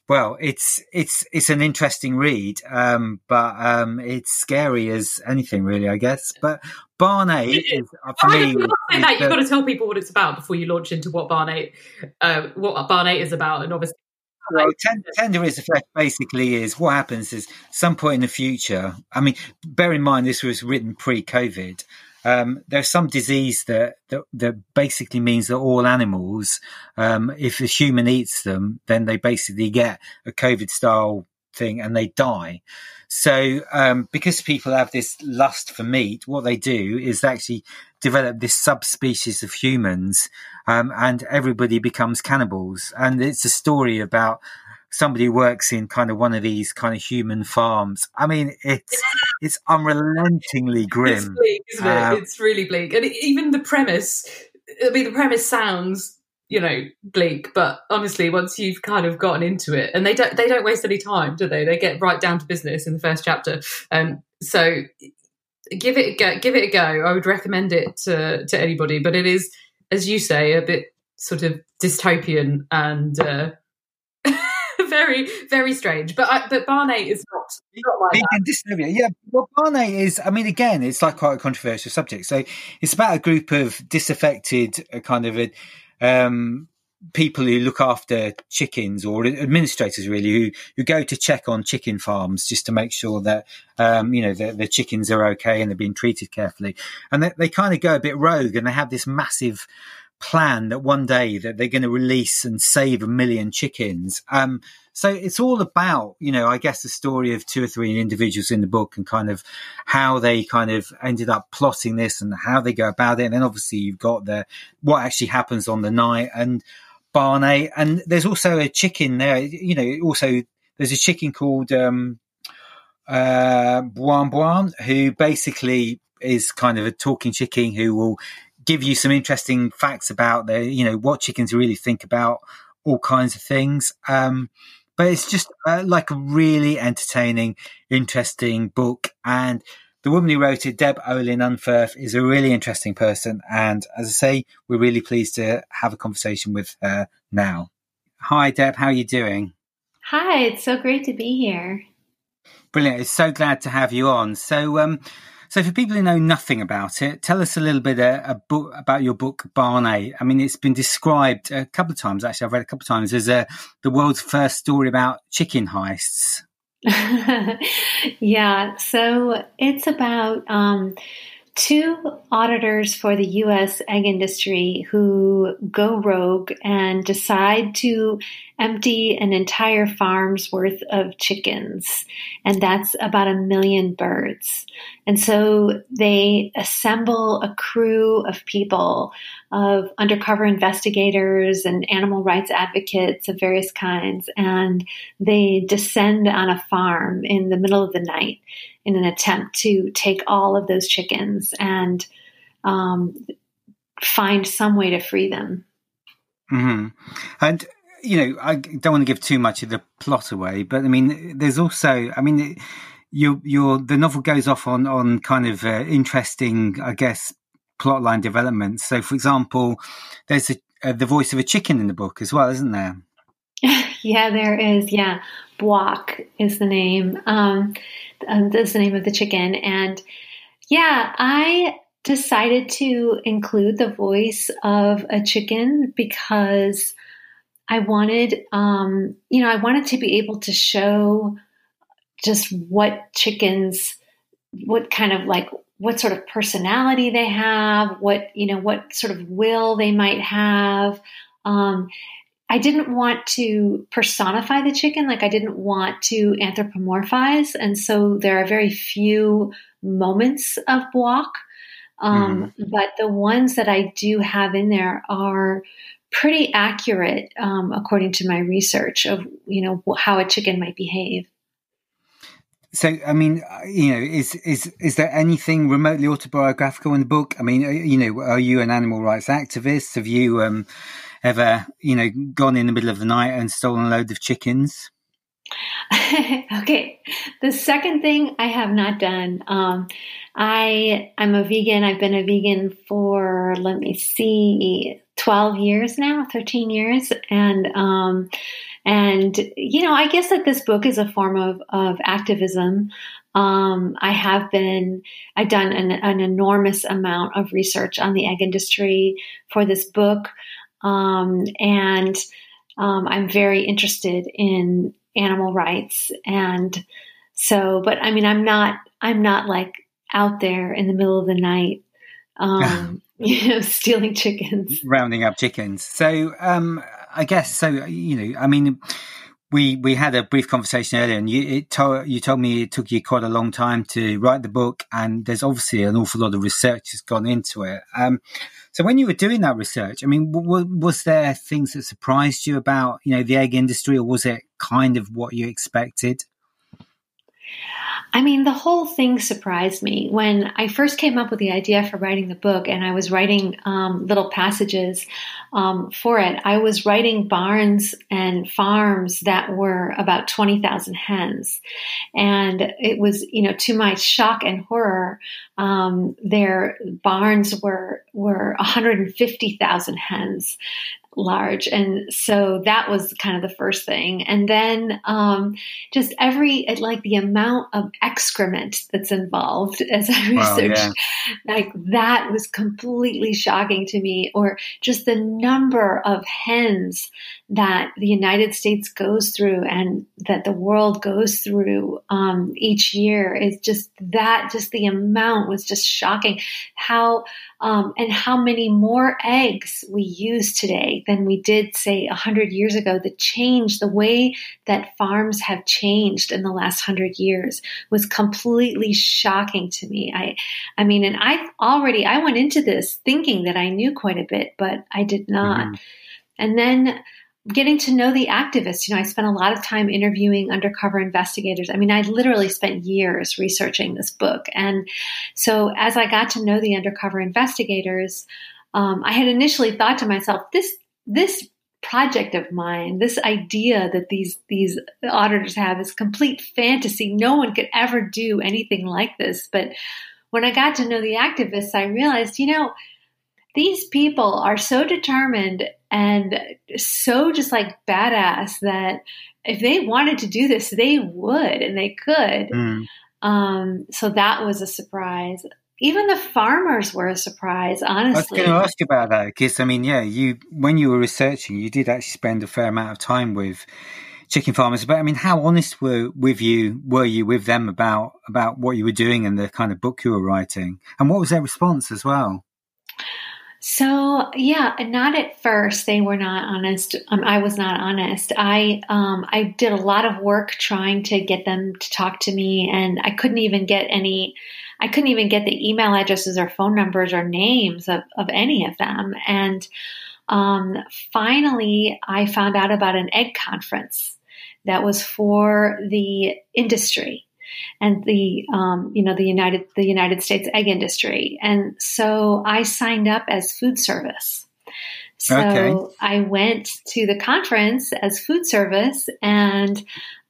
well, it's it's it's an interesting read, um, but um, it's scary as anything, really, I guess. But Barn Eight is uh, for me.
you've got to say that. You've got to tell people what it's about before you launch into what Barn Eight, uh, what Barn Eight is about, and obviously,
Well, ten, tender is the flesh basically is what happens is some point in the future. I mean, bear in mind this was written pre-COVID. Um, there's some disease that, that that basically means that all animals, um, if a human eats them, then they basically get a COVID style thing and they die. So, um, because people have this lust for meat, what they do is actually develop this subspecies of humans, um, and everybody becomes cannibals. And it's a story about somebody who works in kind of one of these kind of human farms. I mean, it's it's unrelentingly grim.
it's bleak, isn't it?
Um,
it's really bleak, and even the premise I mean, the premise sounds you know bleak, but honestly, once you've kind of gotten into it, and they don't they don't waste any time, do they? They get right down to business in the first chapter. Um, so give it a go. Give it a go. I would recommend it to to anybody, but it is, as you say, a bit sort of dystopian and. Uh, very, very strange. But I, but Barn 8 is not, not like that.
dystopia. Yeah, well, Barn 8 is, I mean, again, it's like quite a controversial subject. So it's about a group of disaffected uh, kind of a, um, people who look after chickens or administrators really who, who go to check on chicken farms just to make sure that um, you know the, the chickens are okay and they're being treated carefully and they, they kind of go a bit rogue and they have this massive plan that one day that they're going to release and save a million chickens. Um, so it's all about, you know, I guess the story of two or three individuals in the book and kind of how they kind of ended up plotting this and how they go about it. And then obviously you've got the what actually happens on the night and Barney. And there's also a chicken there, you know, also there's a chicken called um uh Buan Buan who basically is kind of a talking chicken who will give you some interesting facts about the, you know, what chickens really think about all kinds of things. Um, but it's just uh, like a really entertaining, interesting book. And the woman who wrote it, Deb Olin Unferth, is a really interesting person. And as I say, we're really pleased to have a conversation with her now. Hi, Deb. How are you doing?
Hi, it's so great to be here.
Brilliant. It's so glad to have you on. So, um, so, for people who know nothing about it, tell us a little bit uh, a book, about your book, Barn 8. I mean, it's been described a couple of times, actually, I've read a couple of times, as uh, the world's first story about chicken heists.
yeah, so it's about um, two auditors for the U.S. egg industry who go rogue and decide to empty an entire farm's worth of chickens, and that's about a million birds. And so they assemble a crew of people, of undercover investigators and animal rights advocates of various kinds, and they descend on a farm in the middle of the night in an attempt to take all of those chickens and um, find some way to free them.
Mm-hmm. And you know, I don't want to give too much of the plot away, but I mean, there's also, I mean, your the novel goes off on on kind of uh, interesting, I guess, plotline developments. So, for example, there's a, uh, the voice of a chicken in the book as well, isn't there?
yeah, there is. Yeah, Buak is the name. Um, um, that's the name of the chicken, and yeah, I decided to include the voice of a chicken because I wanted, um, you know, I wanted to be able to show just what chickens, what kind of like, what sort of personality they have, what, you know, what sort of will they might have. Um, I didn't want to personify the chicken, like I didn't want to anthropomorphize. And so there are very few moments of Buak. Um, mm. But the ones that I do have in there are pretty accurate, um, according to my research of you know how a chicken might behave.
So, I mean, uh, you know, is is is there anything remotely autobiographical in the book? I mean, uh, you know, are you an animal rights activist? Have you um, ever, you know, gone in the middle of the night and stolen a load of chickens?
okay, the second thing I have not done. Um, I I'm a vegan. I've been a vegan for let me see, 12 years now, 13 years. And, um, and, you know, I guess that this book is a form of, of activism. Um, I have been, I've done an, an, enormous amount of research on the egg industry for this book. Um, and, um, I'm very interested in animal rights. And so, but I mean, I'm not, I'm not like out there in the middle of the night, um, you know, stealing chickens,
rounding up chickens. So, um, I guess so. You know, I mean, we we had a brief conversation earlier, and you told you told me it took you quite a long time to write the book, and there's obviously an awful lot of research has gone into it. Um, so, when you were doing that research, I mean, w- was there things that surprised you about you know the egg industry, or was it kind of what you expected?
I mean, the whole thing surprised me when I first came up with the idea for writing the book, and I was writing um, little passages um, for it. I was writing barns and farms that were about twenty thousand hens, and it was, you know, to my shock and horror, um, their barns were were one hundred and fifty thousand hens, large. And so that was kind of the first thing. And then um, just every, like the amount of excrement that's involved as I researched, wow, yeah. like that was completely shocking to me. Or just the number of hens that the United States goes through and that the world goes through um, each year is just that, just the amount was just shocking. How, um, and how many more eggs we use today than we did, say, 100 years ago. The change, the way that farms have changed in the last 100 years was completely shocking to me. I, I mean, and I already, I went into this thinking that I knew quite a bit, but I did not. Mm-hmm. And then getting to know the activists. You know, I spent a lot of time interviewing undercover investigators. I mean, I literally spent years researching this book. And so as I got to know the undercover investigators, um, I had initially thought to myself, this, this project of mine, this idea that these, these auditors have is complete fantasy. No one could ever do anything like this. But when I got to know the activists, I realized, you know, these people are so determined and so just like badass that if they wanted to do this, they would and they could. Mm. Um, so that was a surprise. Even the farmers were a surprise, honestly. I was
going to ask you about that because, I mean, yeah, you when you were researching, you did actually spend a fair amount of time with chicken farmers. But I mean, how honest were with you were you with them about about what you were doing and the kind of book you were writing, and what was their response as well?
So yeah, not at first. They were not honest. Um, I was not honest. I um, I did a lot of work trying to get them to talk to me, and I couldn't even get any. I couldn't even get the email addresses or phone numbers or names of, of any of them. And um, finally, I found out about an egg conference that was for the industry and the um, you know the United the United States egg industry, and so I signed up as food service. So okay. I went to the conference as food service, and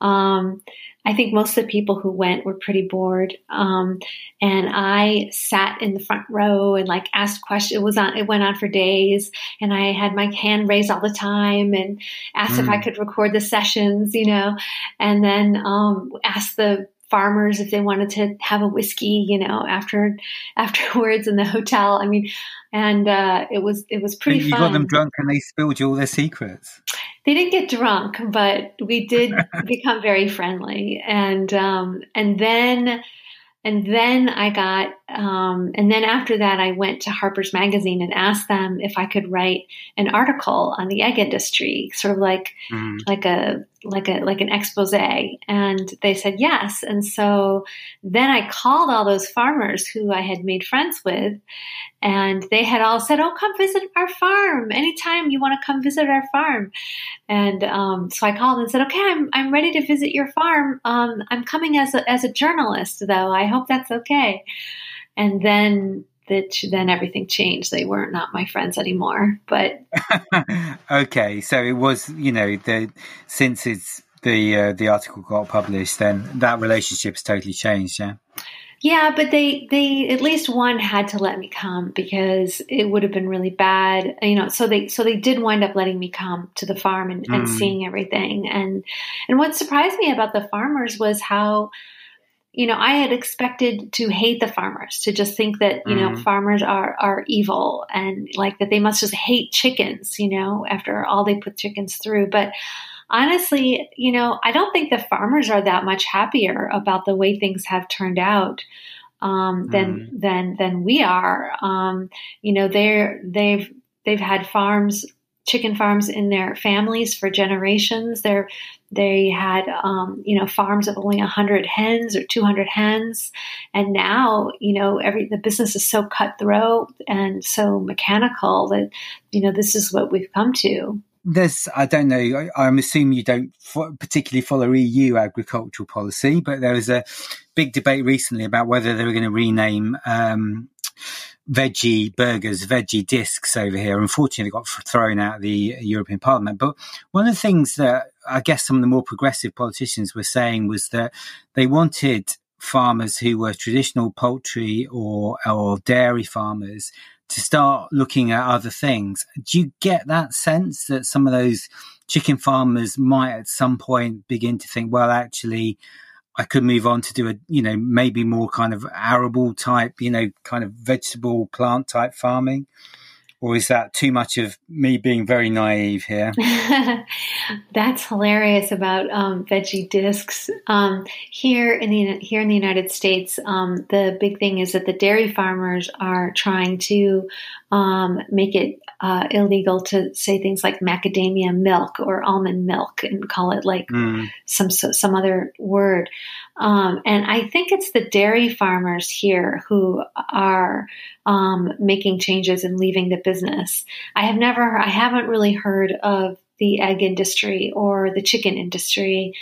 um, I think most of the people who went were pretty bored. Um, and I sat in the front row and like asked questions. It was on, it went on for days and I had my hand raised all the time and asked mm. if I hmm. could record the sessions, you know, and then, um, asked the farmers if they wanted to have a whiskey, you know, after afterwards in the hotel. I mean, and uh, it was it was pretty.
And you
fun.
got them drunk, and they spilled you all their secrets.
They didn't get drunk, but we did become very friendly, and um, and then and then I got, um, and then after that, I went to Harper's Magazine and asked them if I could write an article on the egg industry, sort of like, mm. like a, like a, like an expose. And they said yes. And so then I called all those farmers who I had made friends with, and they had all said, "Oh, come visit our farm anytime you want to come visit our farm." And um, so I called and said, "Okay, I'm I'm ready to visit your farm. Um, I'm coming as a as a journalist, though. I hope that's okay." And then that then everything changed. They weren't not my friends anymore. But
okay, so it was you know the since it's the uh, the article got published, then that relationship's totally changed. Yeah.
Yeah, but they they at least one had to let me come because it would have been really bad, you know. So they so they did wind up letting me come to the farm and, mm. and seeing everything. And and what surprised me about the farmers was how you know, I had expected to hate the farmers, to just think that, you mm. know, farmers are, are evil and like that they must just hate chickens, you know, after all they put chickens through. But honestly, you know, I don't think the farmers are that much happier about the way things have turned out um, than mm. than than we are. Um, you know, they're they've they've had farms, chicken farms in their families for generations. They're they had um, you know farms of only 100 hens or 200 hens and now you know every the business is so cutthroat and so mechanical that you know this is what we've come to
there's, I don't know, I, am assuming you don't particularly follow EU agricultural policy, but there was a big debate recently about whether they were going to rename um, veggie burgers, veggie discs over here. Unfortunately, got thrown out of the European Parliament. But one of the things that I guess some of the more progressive politicians were saying was that they wanted farmers who were traditional poultry or or dairy farmers to start looking at other things. Do you get that sense that some of those chicken farmers might at some point begin to think, well, actually, I could move on to do a, you know, maybe more kind of arable type, you know, kind of vegetable plant type farming? Or is that too much of me being very naive here?
That's hilarious about um, veggie discs. Um, here in the here in the United States, um, the big thing is that the dairy farmers are trying to um, make it uh, illegal to say things like macadamia milk or almond milk and call it like mm. some some other word. Um, and I think it's the dairy farmers here who are um, making changes and leaving the business. I have never, I haven't really heard of the egg industry or the chicken industry.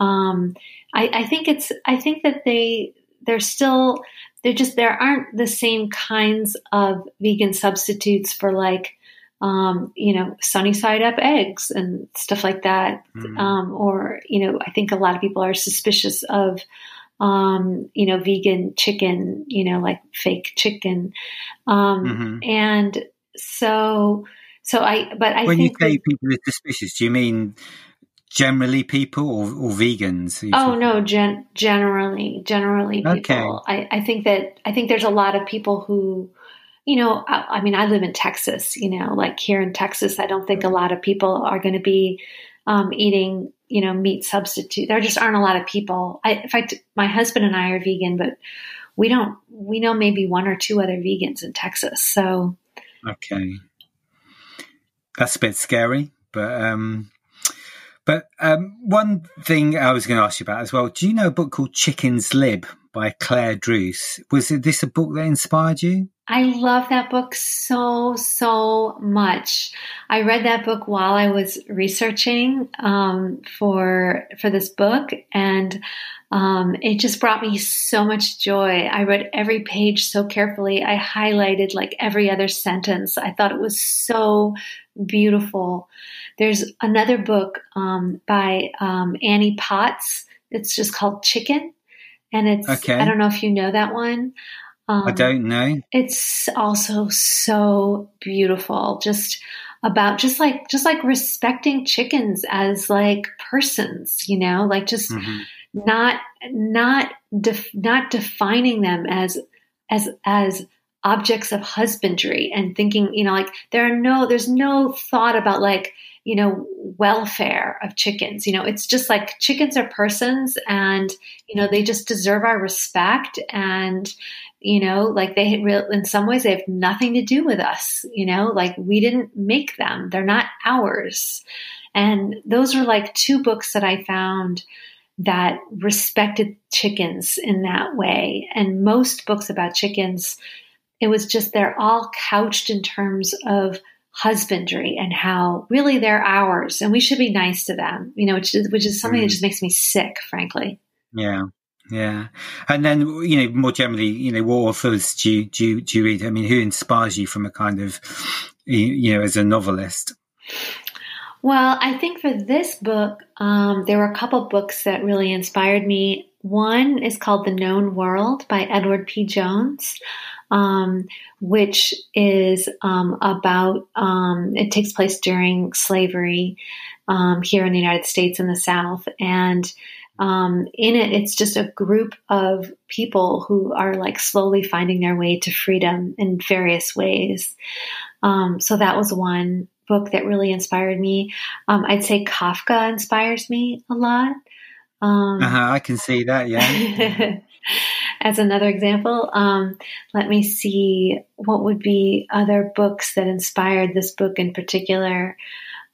Um, I, I think it's, I think that they, they're still, they're just, there aren't the same kinds of vegan substitutes for like um, you know, sunny side up eggs and stuff like that. Mm. Um, or, you know, I think a lot of people are suspicious of, um, you know, vegan chicken, you know, like fake chicken. Um, mm-hmm. And so, so I, but I
when
you
say that, people are suspicious, do you mean generally people or, or vegans?
Oh no, gen- generally, generally people. Okay. I, I think that, I think there's a lot of people who, you know, I, I, mean, I live in Texas, you know, like here in Texas, I don't think a lot of people are going to be um, eating, you know, meat substitute. There just aren't a lot of people. I, in fact, my husband and I are vegan, but we don't, we know maybe one or two other vegans in Texas. So,
okay. That's a bit scary, but, um, but um, one thing I was going to ask you about as well. Do you know a book called Chicken's Lib by Clare Druce? Was this a book that inspired you?
I love that book so, so much. I read that book while I was researching um, for for this book, and um, it just brought me so much joy. I read every page so carefully. I highlighted like every other sentence. I thought it was so beautiful. There's another book um, by um, Annie Potts. It's just called Chicken, and it's okay. I don't know if you know that one.
Um, I don't know.
It's also so beautiful. Just about just like just like respecting chickens as like persons, you know, like just mm-hmm. not not def, not defining them as as as objects of husbandry and thinking, you know, like there are no there's no thought about like you know, welfare of chickens. You know, it's just like chickens are persons and, you know, they just deserve our respect. And, you know, like they, in some ways, they have nothing to do with us. You know, like we didn't make them, they're not ours. And those are like two books that I found that respected chickens in that way. And most books about chickens, it was just they're all couched in terms of husbandry and how really they're ours and we should be nice to them, you know, which is, which is something mm. that just makes me sick, frankly.
Yeah. Yeah, and then you know more generally, you know, what authors do you, do you, do you read? I mean, who inspires you from a kind of, you know, as a novelist?
Well, I think for this book, um, there were a couple books that really inspired me. One is called The Known World by Edward P. Jones um, which is um, about um, it takes place during slavery um, here in the United States in the South, and um, in it, it's just a group of people who are like slowly finding their way to freedom in various ways. Um, so that was one book that really inspired me. I'd say Kafka inspires me a lot.
uh-huh, I can see that, yeah.
as another example. Um, let me see what would be other books that inspired this book in particular.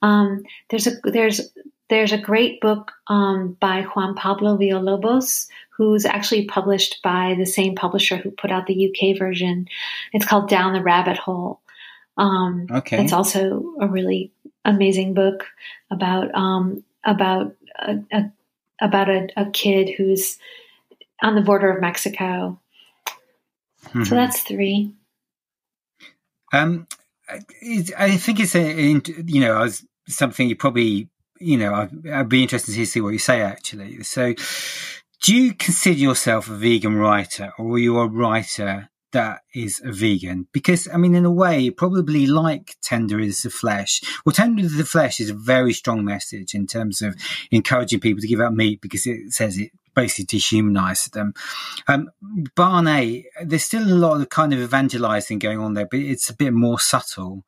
Um, there's a there's there's a great book um, by Juan Pablo Villalobos, who's actually published by the same publisher who put out the UK version. It's called Down the Rabbit Hole. Um,
Okay.
It's also a really amazing book about um, about a, a about a, a kid who's on the border of Mexico.
Mhm.
So that's three.
Um, I think it's a, you know, something you probably, you know, I'd, I'd be interested to see what you say actually. So, do you consider yourself a vegan writer, or are you a writer that is a vegan? Because I mean, in a way, you probably like Tender is the Flesh. Well, Tender is the Flesh is a very strong message in terms of encouraging people to give up meat because it says it basically dehumanizes them. Um, Barn 8, there's still a lot of kind of evangelizing going on there, but it's a bit more subtle.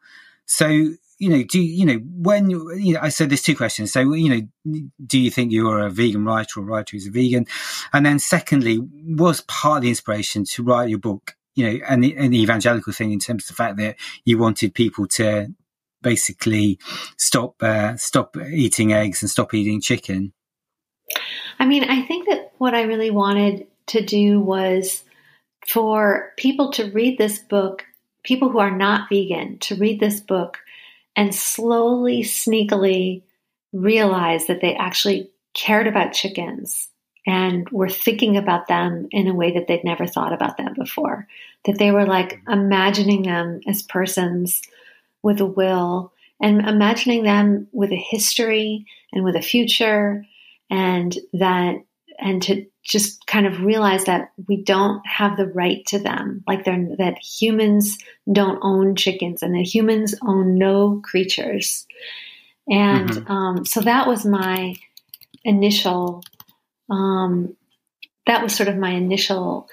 So, you know, do you, you know, when, you know, I said there's two questions. So, you know, do you think you're a vegan writer or writer who's a vegan? And then secondly, was part of the inspiration to write your book, you know, and the, and the evangelical thing in terms of the fact that you wanted people to basically stop, uh, stop eating eggs and stop eating chicken?
I mean, I think that what I really wanted to do was for people to read this book, people who are not vegan, to read this book and slowly, sneakily realize that they actually cared about chickens and were thinking about them in a way that they'd never thought about them before. That they were like imagining them as persons with a will and imagining them with a history and with a future and that and to just kind of realize that we don't have the right to them. Like they're that humans don't own chickens and that humans own no creatures. And
Mhm.
um, so that was my initial um, that was sort of my initial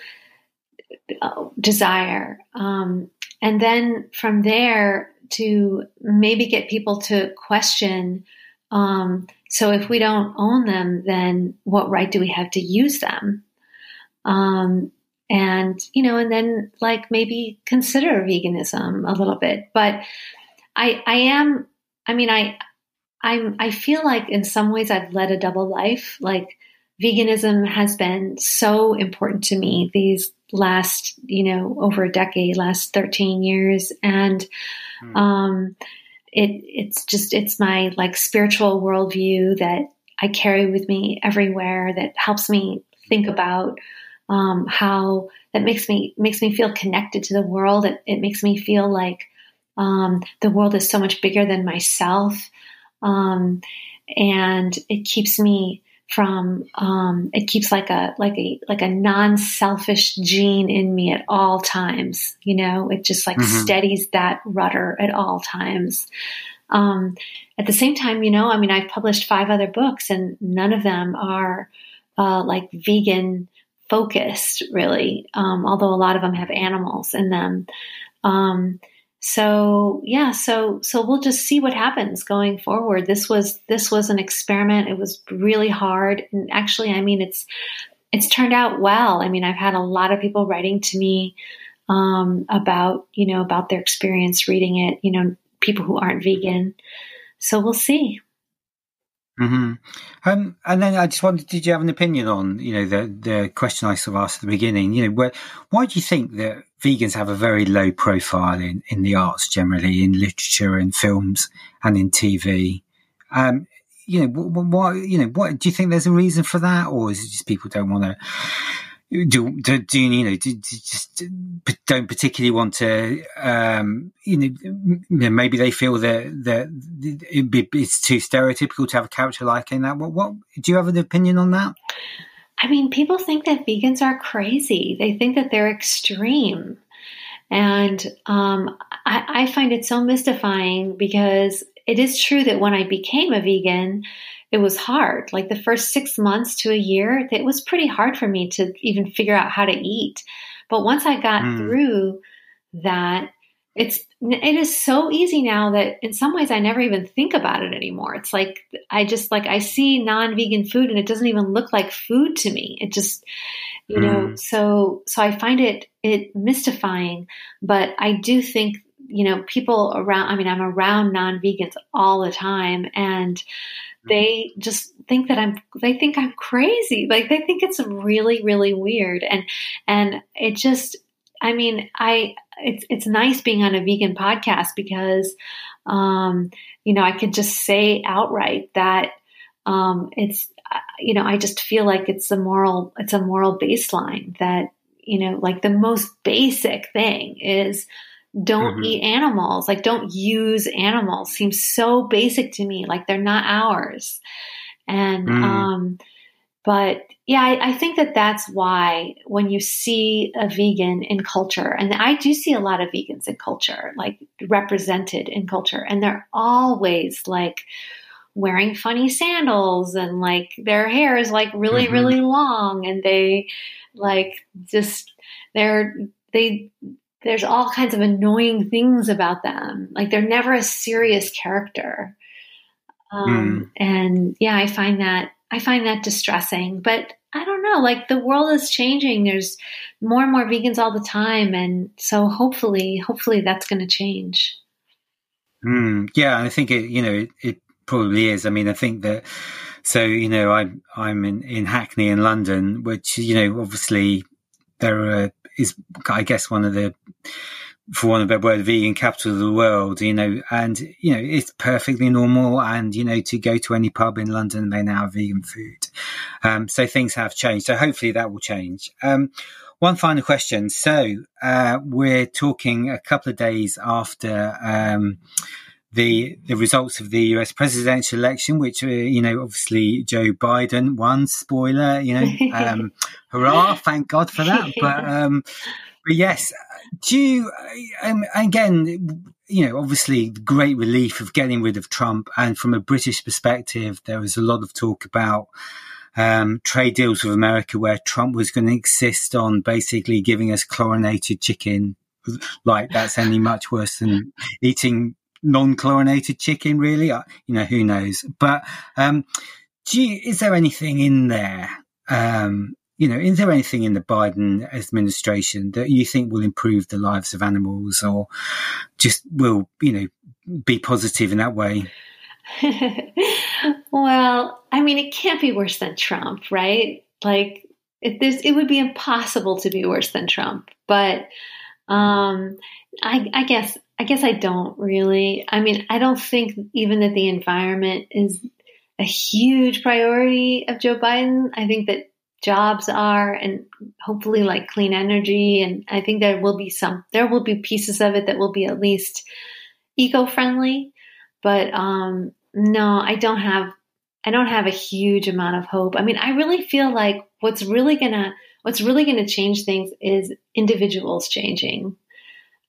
uh, desire. Um, and then from there to maybe get people to question um, so if we don't own them, then what right do we have to use them? Um, and you know, and then like maybe consider veganism a little bit. But I, I am. I mean, I, I'm. I feel like in some ways I've led a double life. Like veganism has been so important to me these last, you know, over a decade, last thirteen years, and
Hmm.
um, it it's just it's my like spiritual worldview that I carry with me everywhere that helps me think about um, how that makes me makes me feel connected to the world. It, it makes me feel like um, the world is so much bigger than myself, um, and it keeps me from um, it keeps like a like a like a non-selfish gene in me at all times you know? It just like
Mhm.
steadies that rudder at all times. Um, at the same time you know i mean i've published five other books and none of them are uh, like vegan focused really um, although a lot of them have animals in them. Um, so yeah so so we'll just see what happens going forward. This was this was an experiment. It was really hard. And actually i mean it's it's turned out well. I mean i've had a lot of people writing to me um, about you know about their experience reading it you know people who aren't vegan. So we'll see.
Hmm Um, and then I just wondered, did you have an opinion on, you know, the the question I sort of asked at the beginning? You know, where, why do you think that vegans have a very low profile in, in the arts generally, in literature, in films, and in TV? Um, you know, wh- wh- why? You know, what do you think? There's a reason for that, or is it just people don't want to? Do, do, do you know? Do, just don't particularly want to? Um, you know, maybe they feel that that it's too stereotypical to have a character like in that. What? What? Do you have an opinion on that?
I mean, people think that vegans are crazy. They think that they're extreme. And um, I, I find it so mystifying because it is true that when I became a vegan, it was hard. Like the first six months to a year, it was pretty hard for me to even figure out how to eat. But once I got
Mm.
through that, it's it is so easy now that in some ways I never even think about it anymore. It's like I just like I see non-vegan food and it doesn't even look like food to me. It just you know
Mm.
so so I find it it mystifying, but I do think you know people around I mean I'm around non-vegans all the time and they just think that I'm they think I'm crazy. Like they think it's really really weird and and it just I mean, I it's it's nice being on a vegan podcast because, um, you know, I could just say outright that um, it's you know, I just feel like it's a moral it's a moral baseline that you know, like the most basic thing is don't mm-hmm. eat animals like don't use animals seems so basic to me like they're not ours and mm. um but yeah I, I, think that that's why when you see a vegan in culture and i do see a lot of vegans in culture like represented in culture and they're always like wearing funny sandals and like their hair is like really mm-hmm. really long and they like just they're they there's all kinds of annoying things about them. Like they're never a serious character. Um, mm. And yeah, I find that I find that distressing. But I don't know. Like the world is changing. There's more and more vegans all the time, and so hopefully, hopefully that's going to change.
Mm. Yeah, I think it. You know, it, it probably is. I mean, I think that. So you know, I'm I'm in in Hackney in London, which you know, obviously there are is, I guess, one of the, for one of the word, vegan capital of the world, you know, and, you know, it's perfectly normal. And, you know, to go to any pub in London, they now have vegan food. Um, so things have changed. So hopefully that will change. Um, one final question. So, uh, we're talking a couple of days after, um, the the results of the U.S. presidential election, which uh, you know, obviously Joe Biden won. Spoiler, you know, um, hurrah! Thank God for that. But um, but yes, do you um, again? You know, obviously, great relief of getting rid of Trump, and from a British perspective, there was a lot of talk about. Um, trade deals with America where Trump was going to insist on basically giving us chlorinated chicken like that's any much worse than eating non-chlorinated chicken, really. You know, who knows? But um, you, is there anything in there? Um, you know, is there anything in the Biden administration that you think will improve the lives of animals, or just will you know be positive in that way?
well, I mean, it can't be worse than Trump, right? Like, it, it would be impossible to be worse than Trump. But um, I, I guess I guess I don't really. I mean, I don't think even that the environment is a huge priority of Joe Biden. I think that jobs are and hopefully like clean energy and I think there will be some there will be pieces of it that will be at least eco-friendly, but um no, I don't have I don't have a huge amount of hope. I mean, I really feel like what's really to what's really to change things is individuals changing.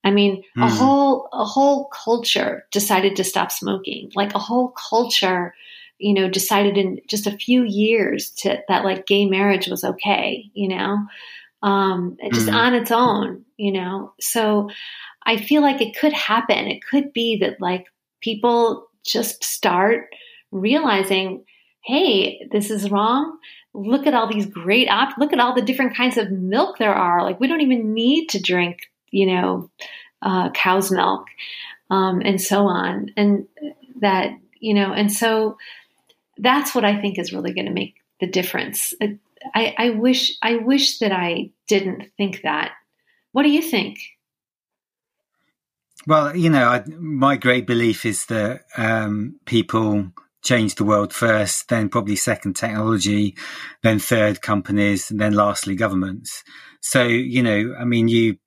I mean, mm. a hmm. whole a whole culture decided to stop smoking. Like a whole culture, you know, decided in just a few years to that like gay marriage was okay, you know. Um, just mm. on its own, you know. So I feel like it could happen. It could be that like people just start realizing, hey, this is wrong look at all these great op look at all the different kinds of milk there are like we don't even need to drink you know, uh, cow's milk, um, and so on. And that, you know, and so that's what I think is really going to make the difference. I, I wish, I wish that I didn't think that. What do you think?
Well, you know, I, my great belief is that um, people change the world first, then probably second technology, then third companies, and then lastly governments. So, you know, I mean, you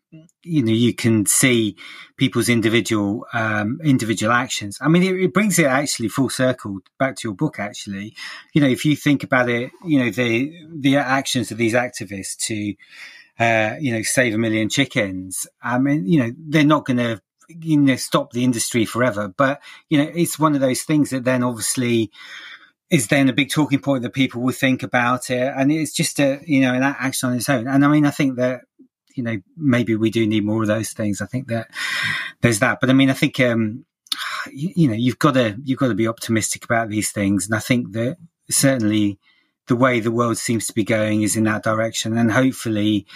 you know you can see people's individual um, individual actions. I mean, it, it, brings it actually full circle back to your book. Actually, you know, if you think about it, you know the the actions of these activists to uh, you know save a million chickens. I mean, you know, they're not going to you know stop the industry forever, but you know, it's one of those things that then obviously is then a big talking point that people will think about it, and it's just a you know an action on its own. And I mean, I think that you know, maybe we do need more of those things. I think that there's that. But I mean, I think, um, you, you know, you've got to, you've got to be optimistic about these things. And I think that certainly the way the world seems to be going is in that direction. And hopefully,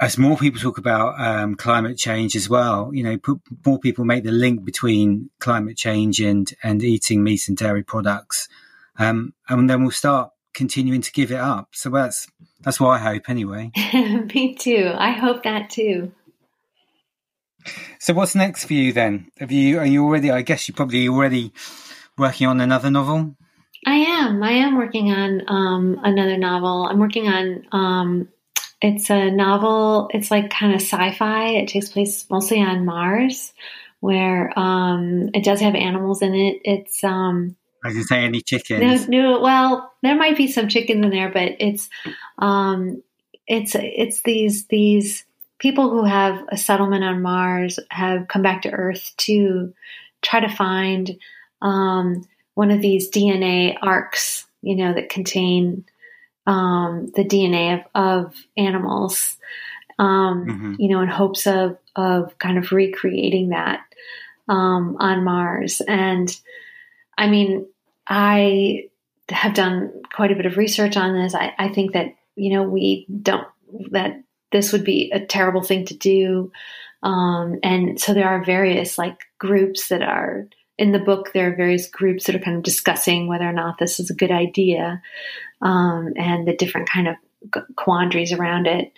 as more people talk about um, climate change as well, you know, put, more people make the link between climate change and and eating meat and dairy products, um, and then we'll start continuing to give it up. So that's that's what I hope anyway.
Me too. I hope that too.
So what's next for you then? Have you are you already? I guess you probably already working on another novel.
I am. I am working on um, another novel. I'm working on. Um, it's a novel. It's like kind of sci-fi. It takes place mostly on Mars, where um, it does have animals in it. It's um,
I didn't say any chickens.
No, no. Well, there might be some chickens in there, but it's um, it's it's these these people who have a settlement on Mars have come back to Earth to try to find um, one of these DNA arcs, you know, that contain um, the DNA of, of animals, um, mm-hmm. you know, in hopes of of kind of recreating that um, on Mars. And I mean, I have done quite a bit of research on this. I, I think that you know we don't that this would be a terrible thing to do. Um, and so there are various like groups that are in the book. There are various groups that are kind of discussing whether or not this is a good idea um, and the different kind of quandaries around it.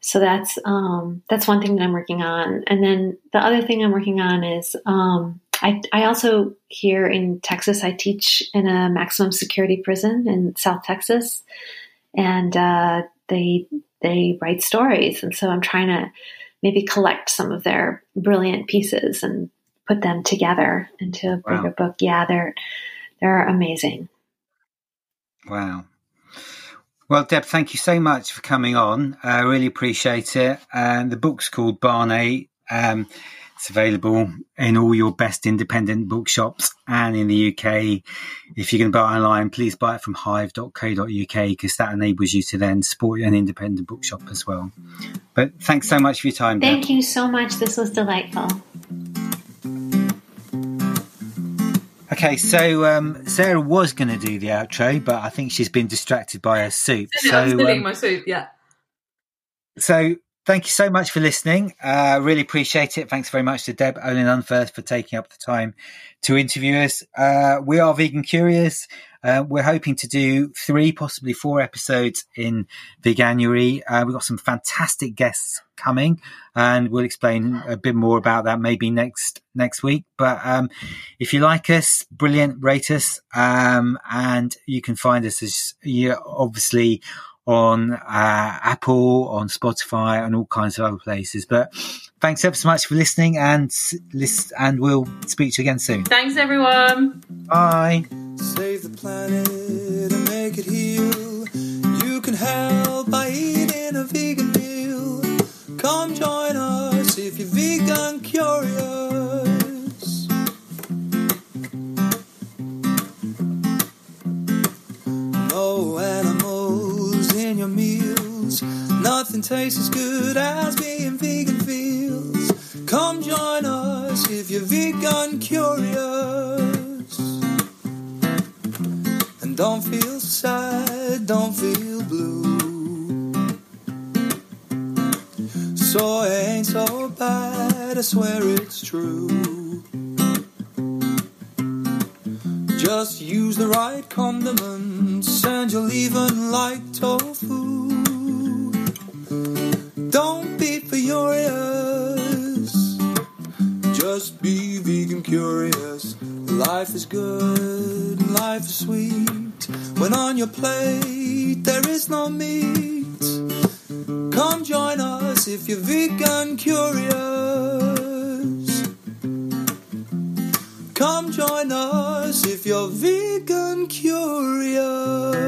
So that's um, that's one thing that I'm working on. And then the other thing I'm working on is um, I, I also here in Texas I teach in a maximum security prison in South Texas, and uh, they they write stories. And so I'm trying to maybe collect some of their brilliant pieces and put them together into a bigger wow. book. Yeah, they're they're amazing.
Wow. Well, Deb, thank you so much for coming on. I really appreciate it. And the book's called Barn 8. Um, it's available in all your best independent bookshops and in the UK. If you can buy it online, please buy it from hive.co.uk because that enables you to then support an independent bookshop as well. But thanks so much for your time.
Thank you so much. This was delightful.
Okay, so um, Sarah was going to do the outro, but I think she's been distracted by her soup.
so, I'm um, my soup, yeah.
So Thank you so much for listening. Uh, really appreciate it. Thanks very much to Deb Olin Unferth for taking up the time to interview us. Uh, we are Vegan Curious. Uh, we're hoping to do three, possibly four episodes in Veganuary. Uh, we've got some fantastic guests coming, and we'll explain a bit more about that maybe next next week. But um, if you like us, brilliant, rate us, um, and you can find us as you obviously on uh, Apple, on Spotify, and all kinds of other places. But thanks ever so much for listening, and list, and we'll speak to you again soon.
Thanks, everyone.
Bye.
Save the planet and make it heal. You can help by eating a vegan meal. Come join us if you're vegan Nothing tastes as good as being vegan feels. Come join us if you're vegan curious. And don't feel sad, don't feel blue. Soy ain't so bad, I swear it's true. Just use the right condiments and you'll even like tofu. Be furious, just be vegan curious. Life is good, life is sweet. When on your plate there is no meat, come join us if you're vegan curious. Come join us if you're vegan curious.